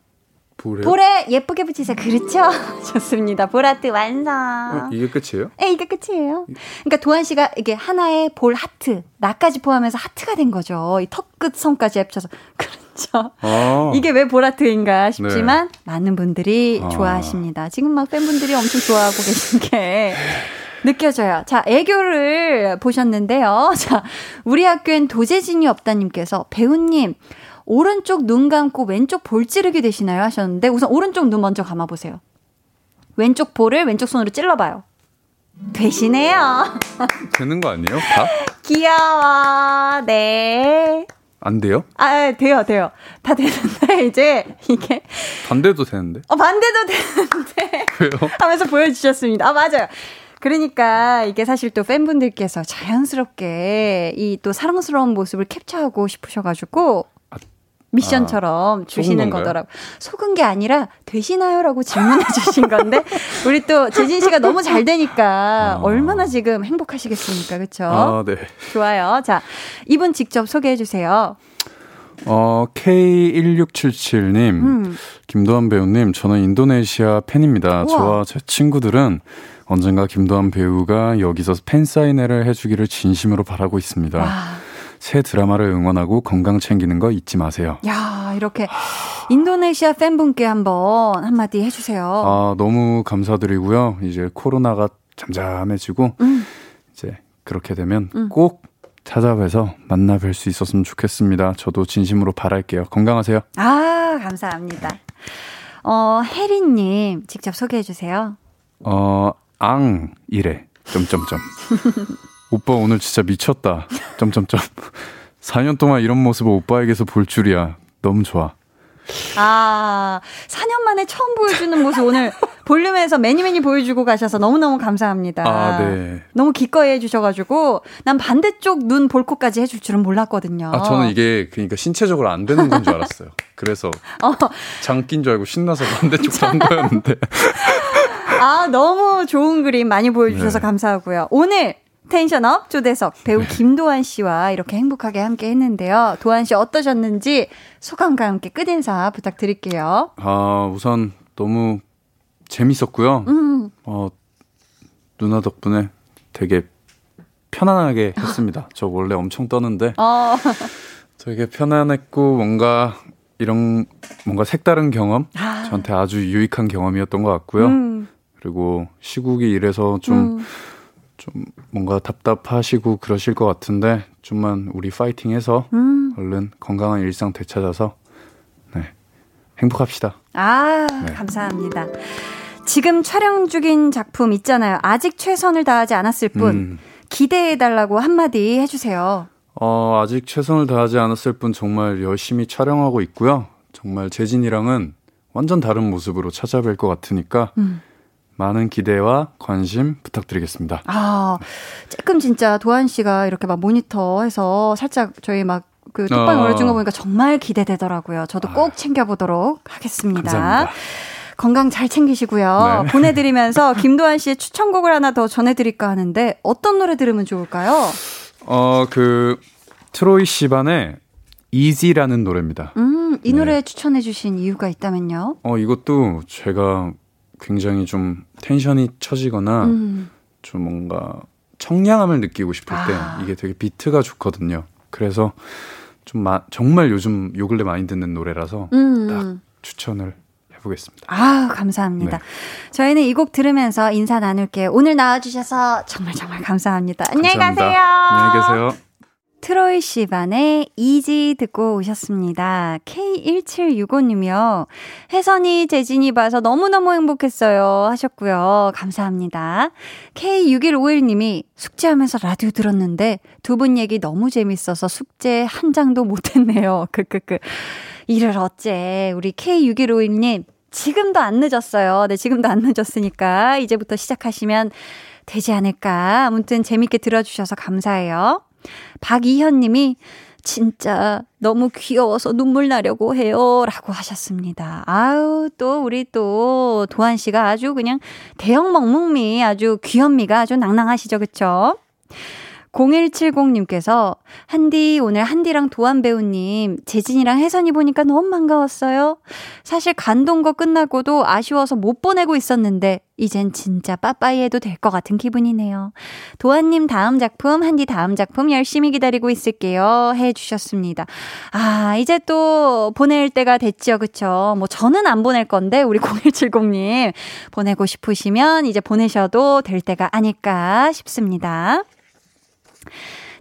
볼에. 볼에 예쁘게 붙이세요. 그렇죠? 좋습니다. 보라트 완성. 어, 이게 끝이에요? 예, 이게 끝이에요. 그러니까 도한 씨가 이게 하나의 볼 하트, 나까지 포함해서 하트가 된 거죠. 이 턱끝 선까지 합쳐서. 그렇죠. 아. 이게 왜 보라트인가 싶지만 많은 분들이 아. 좋아하십니다. 지금 막 팬분들이 엄청 좋아하고 계신 게 느껴져요. 자, 애교를 보셨는데요. 자, 우리 학교엔 도재진이 없다님께서 배우님 오른쪽 눈 감고 왼쪽 볼 찌르기 되시나요? 하셨는데 우선 오른쪽 눈 먼저 감아보세요. 왼쪽 볼을 왼쪽 손으로 찔러봐요. 되시네요. 되는 거 아니에요? 다? 귀여워. 네. 안 돼요? 아, 돼요, 돼요. 다 되는데, 이제, 이게, 반대도 되는데? 어, 반대도 되는데, 왜요? 하면서 보여주셨습니다. 아, 맞아요. 그러니까 이게 사실 또 팬분들께서 자연스럽게 이 또 사랑스러운 모습을 캡처하고 싶으셔가지고, 미션처럼 주시는 건가요? 거더라고. 속은 게 아니라 되시나요라고 질문해 주신 건데 우리 또 재진 씨가 너무 잘 되니까 아. 얼마나 지금 행복하시겠습니까, 그렇죠? 아, 네. 좋아요. 자, 이분 직접 소개해 주세요. 어, K1677님, 음. 김도한 배우님, 저는 인도네시아 팬입니다. 우와. 저와 제 친구들은 언젠가 김도한 배우가 여기서 팬사인회를 해주기를 진심으로 바라고 있습니다. 와. 새 드라마를 응원하고 건강 챙기는 거 잊지 마세요. 야, 이렇게 인도네시아 팬분께 한번 한마디 해주세요. 아, 너무 감사드리고요. 이제 코로나가 잠잠해지고, 음. 이제 그렇게 되면 꼭 찾아뵈서 만나 뵐 수 있었으면 좋겠습니다. 저도 진심으로 바랄게요. 건강하세요. 아, 감사합니다. 어, 혜리님, 직접 소개해 주세요. 어, 앙, 이래. 점점점. 오빠 오늘 진짜 미쳤다. 점점점. 4년 동안 이런 모습을 오빠에게서 볼 줄이야. 너무 좋아. 아, 4년 만에 처음 보여주는 모습 오늘 볼륨에서 매니 매니 보여주고 가셔서 너무너무 감사합니다. 아, 네. 너무 기꺼이 해주셔가지고, 난 반대쪽 눈 볼코까지 해줄 줄은 몰랐거든요. 아, 저는 이게 그러니까 신체적으로 안 되는 건 줄 알았어요. 그래서 어, 장낀 줄 알고 신나서 반대쪽 산 거였는데. 아, 너무 좋은 그림 많이 보여주셔서 네. 감사하고요. 오늘 텐션업 조대석 배우 김도한 씨와 이렇게 행복하게 함께 했는데요. 도한 씨 어떠셨는지 소감과 함께 끝인사 부탁드릴게요. 아, 우선 너무 재밌었고요. 음, 어, 누나 덕분에 되게 편안하게 했습니다. 저 원래 엄청 떠는데 어, 되게 편안했고 뭔가 이런 뭔가 색다른 경험 아. 저한테 아주 유익한 경험이었던 것 같고요. 음, 그리고 시국이 이래서 좀, 음. 좀 뭔가 답답하시고 그러실 것 같은데 좀만 우리 파이팅 해서 음. 얼른 건강한 일상 되찾아서 네 행복합시다. 아, 네. 감사합니다. 지금 촬영 중인 작품 있잖아요. 아직 최선을 다하지 않았을 뿐 음. 기대해달라고 한마디 해주세요. 어, 아직 최선을 다하지 않았을 뿐 정말 열심히 촬영하고 있고요. 정말 재진이랑은 완전 다른 모습으로 찾아뵐 것 같으니까 음. 많은 기대와 관심 부탁드리겠습니다. 아, 조금 진짜 도한 씨가 이렇게 막 모니터해서 살짝 저희 막그 톡방 어. 올려준 거 보니까 정말 기대되더라고요. 저도 꼭 챙겨보도록 하겠습니다. 감사합니다. 건강 잘 챙기시고요. 네. 보내드리면서 김도한 씨의 추천곡을 하나 더 전해드릴까 하는데 어떤 노래 들으면 좋을까요? 어, 그 트로이 시반의 Easy라는 노래입니다. 음, 이 네. 노래 추천해주신 이유가 있다면요? 어, 이것도 제가 굉장히 좀 텐션이 처지거나 음, 좀 뭔가 청량함을 느끼고 싶을 때 아. 이게 되게 비트가 좋거든요. 그래서 좀 마, 정말 요즘 요 근래 많이 듣는 노래라서 음. 딱 추천을 해보겠습니다. 아, 감사합니다. 네. 저희는 이 곡 들으면서 인사 나눌게요. 오늘 나와주셔서 정말 정말 감사합니다. 안녕히 감사합니다. 가세요. 안녕히 계세요. 트로이 시반의 이지 듣고 오셨습니다. K1765님이요. 혜선이, 재진이 봐서 너무너무 행복했어요. 하셨고요. 감사합니다. K6151님이 숙제하면서 라디오 들었는데 두 분 얘기 너무 재밌어서 숙제 한 장도 못했네요. 크크크. 일을 어째. 우리 K6151님, 지금도 안 늦었어요. 네, 지금도 안 늦었으니까 이제부터 시작하시면 되지 않을까. 아무튼 재밌게 들어주셔서 감사해요. 박이현 님이 진짜 너무 귀여워서 눈물 나려고 해요. 라고 하셨습니다. 아우, 또 우리 또 도한 씨가 아주 그냥 대형 먹먹미 아주 귀염미가 아주 낭낭하시죠. 그쵸? 0170님께서 한디 오늘 한디랑 도안 배우님 재진이랑 혜선이 보니까 너무 반가웠어요. 사실 간동거 끝나고도 아쉬워서 못 보내고 있었는데 이젠 진짜 빠빠이 해도 될 것 같은 기분이네요. 도안님 다음 작품 한디 다음 작품 열심히 기다리고 있을게요 해 주셨습니다. 아 이제 또 보낼 때가 됐죠 그쵸? 뭐 저는 안 보낼 건데 우리 0170님 보내고 싶으시면 이제 보내셔도 될 때가 아닐까 싶습니다.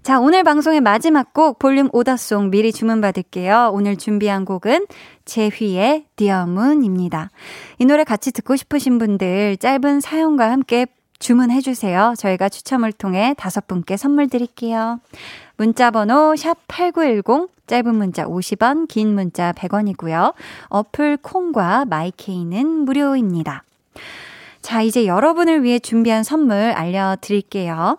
자, 오늘 방송의 마지막 곡 볼륨 오더송 미리 주문 받을게요. 오늘 준비한 곡은 제휘의 디어문입니다. 이 노래 같이 듣고 싶으신 분들 짧은 사연과 함께 주문해 주세요. 저희가 추첨을 통해 다섯 분께 선물 드릴게요. 문자 번호 샵 8910 짧은 문자 50원, 긴 문자 100원이고요. 어플 콩과 마이케이는 무료입니다. 자, 이제 여러분을 위해 준비한 선물 알려 드릴게요.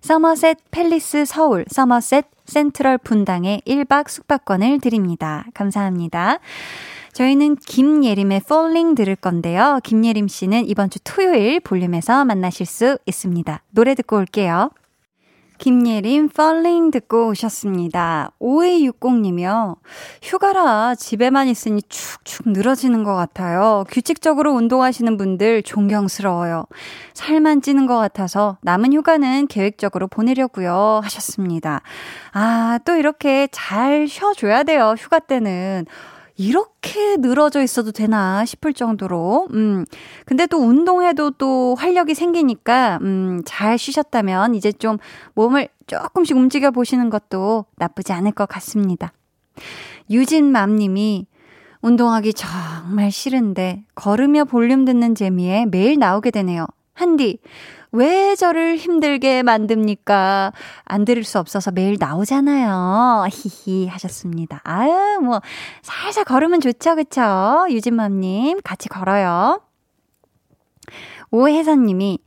서머셋 팰리스 서울 서머셋 센트럴 분당에 1박 숙박권을 드립니다. 감사합니다. 저희는 김예림의 Falling 들을 건데요. 김예림 씨는 이번 주 토요일 볼륨에서 만나실 수 있습니다. 노래 듣고 올게요. 김예림 Falling 듣고 오셨습니다. 5260님이요. 휴가라 집에만 있으니 축축 늘어지는 것 같아요. 규칙적으로 운동하시는 분들 존경스러워요. 살만 찌는 것 같아서 남은 휴가는 계획적으로 보내려고요. 하셨습니다. 아, 또 이렇게 잘 쉬어줘야 돼요. 휴가 때는. 이렇게 늘어져 있어도 되나 싶을 정도로, 음. 근데 또 운동해도 또 활력이 생기니까, 음, 잘 쉬셨다면 이제 좀 몸을 조금씩 움직여 보시는 것도 나쁘지 않을 것 같습니다. 유진맘 님이 운동하기 정말 싫은데 걸으며 볼륨 듣는 재미에 매일 나오게 되네요. 한디, 왜 저를 힘들게 만듭니까? 안 들을 수 없어서 매일 나오잖아요. 히히 하셨습니다. 아유, 뭐, 살살 걸으면 좋죠, 그쵸? 유진맘님, 같이 걸어요. 오혜선님이,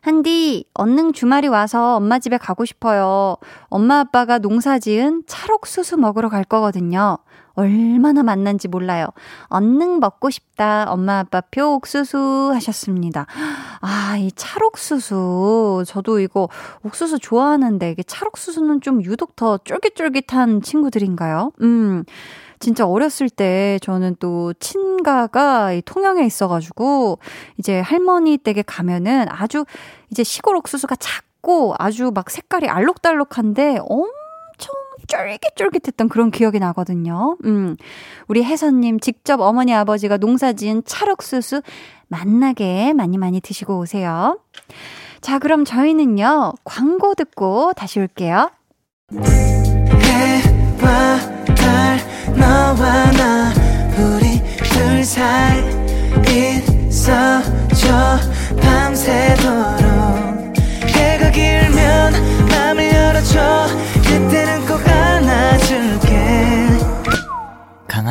한디, 언능 주말이 와서 엄마 집에 가고 싶어요. 엄마 아빠가 농사 지은 찰옥수수 먹으러 갈 거거든요. 얼마나 맛난지 몰라요. 언능 먹고 싶다. 엄마 아빠 표 옥수수 하셨습니다. 아, 이 찰옥수수. 저도 이거 옥수수 좋아하는데 이게 찰옥수수는 좀 유독 더 쫄깃쫄깃한 친구들인가요? 음. 진짜 어렸을 때 저는 또 친가가 통영에 있어가지고 이제 할머니 댁에 가면은 아주 이제 시골 옥수수가 작고 아주 막 색깔이 알록달록한데 엄청 쫄깃쫄깃했던 그런 기억이 나거든요. 음. 우리 혜선님 직접 어머니 아버지가 농사 지은 찰옥수수 맛나게 많이 많이 드시고 오세요. 자, 그럼 저희는요, 광고 듣고 다시 올게요. 해와 달 너와 나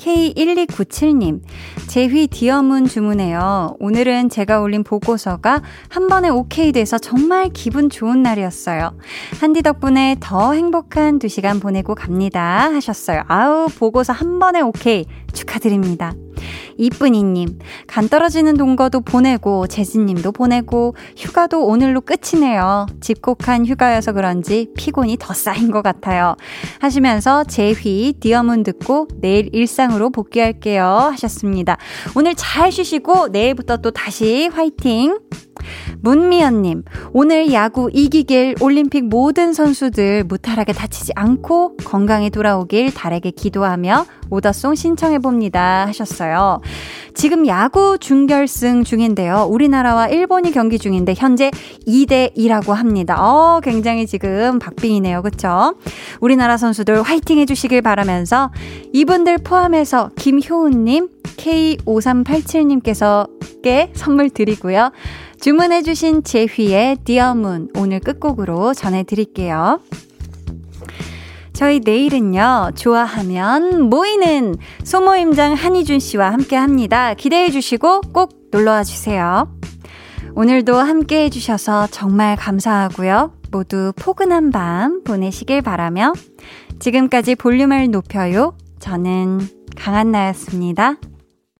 K1297님, 제휘 디어문 주문해요. 오늘은 제가 올린 보고서가 한 번에 오케이 돼서 정말 기분 좋은 날이었어요. 한디 덕분에 더 행복한 두 시간 보내고 갑니다. 하셨어요. 아우, 보고서 한 번에 오케이. 축하드립니다. 이쁜이님, 간 떨어지는 동거도 보내고, 재진님도 보내고, 휴가도 오늘로 끝이네요. 집콕한 휴가여서 그런지 피곤이 더 쌓인 것 같아요. 하시면서 제휘, 디어문 듣고 내일 일상으로 복귀할게요. 하셨습니다. 오늘 잘 쉬시고, 내일부터 또 다시 화이팅! 문미연님, 오늘 야구 이기길 올림픽 모든 선수들 무탈하게 다치지 않고 건강히 돌아오길 달에게 기도하며 오더송 신청해봅니다. 하셨어요. 지금 야구 준결승 중인데요. 우리나라와 일본이 경기 중인데 현재 2대2라고 합니다. 어, 굉장히 지금 박빙이네요. 그쵸? 우리나라 선수들 화이팅 해주시길 바라면서 이분들 포함해서 김효은님, K5387님께서께 선물 드리고요. 주문해주신 제휘의 디어문 오늘 끝곡으로 전해드릴게요. 저희 내일은요, 좋아하면 모이는 소모임장 한희준 씨와 함께 합니다. 기대해 주시고 꼭 놀러와 주세요. 오늘도 함께 해주셔서 정말 감사하고요. 모두 포근한 밤 보내시길 바라며 지금까지 볼륨을 높여요. 저는 강한나였습니다.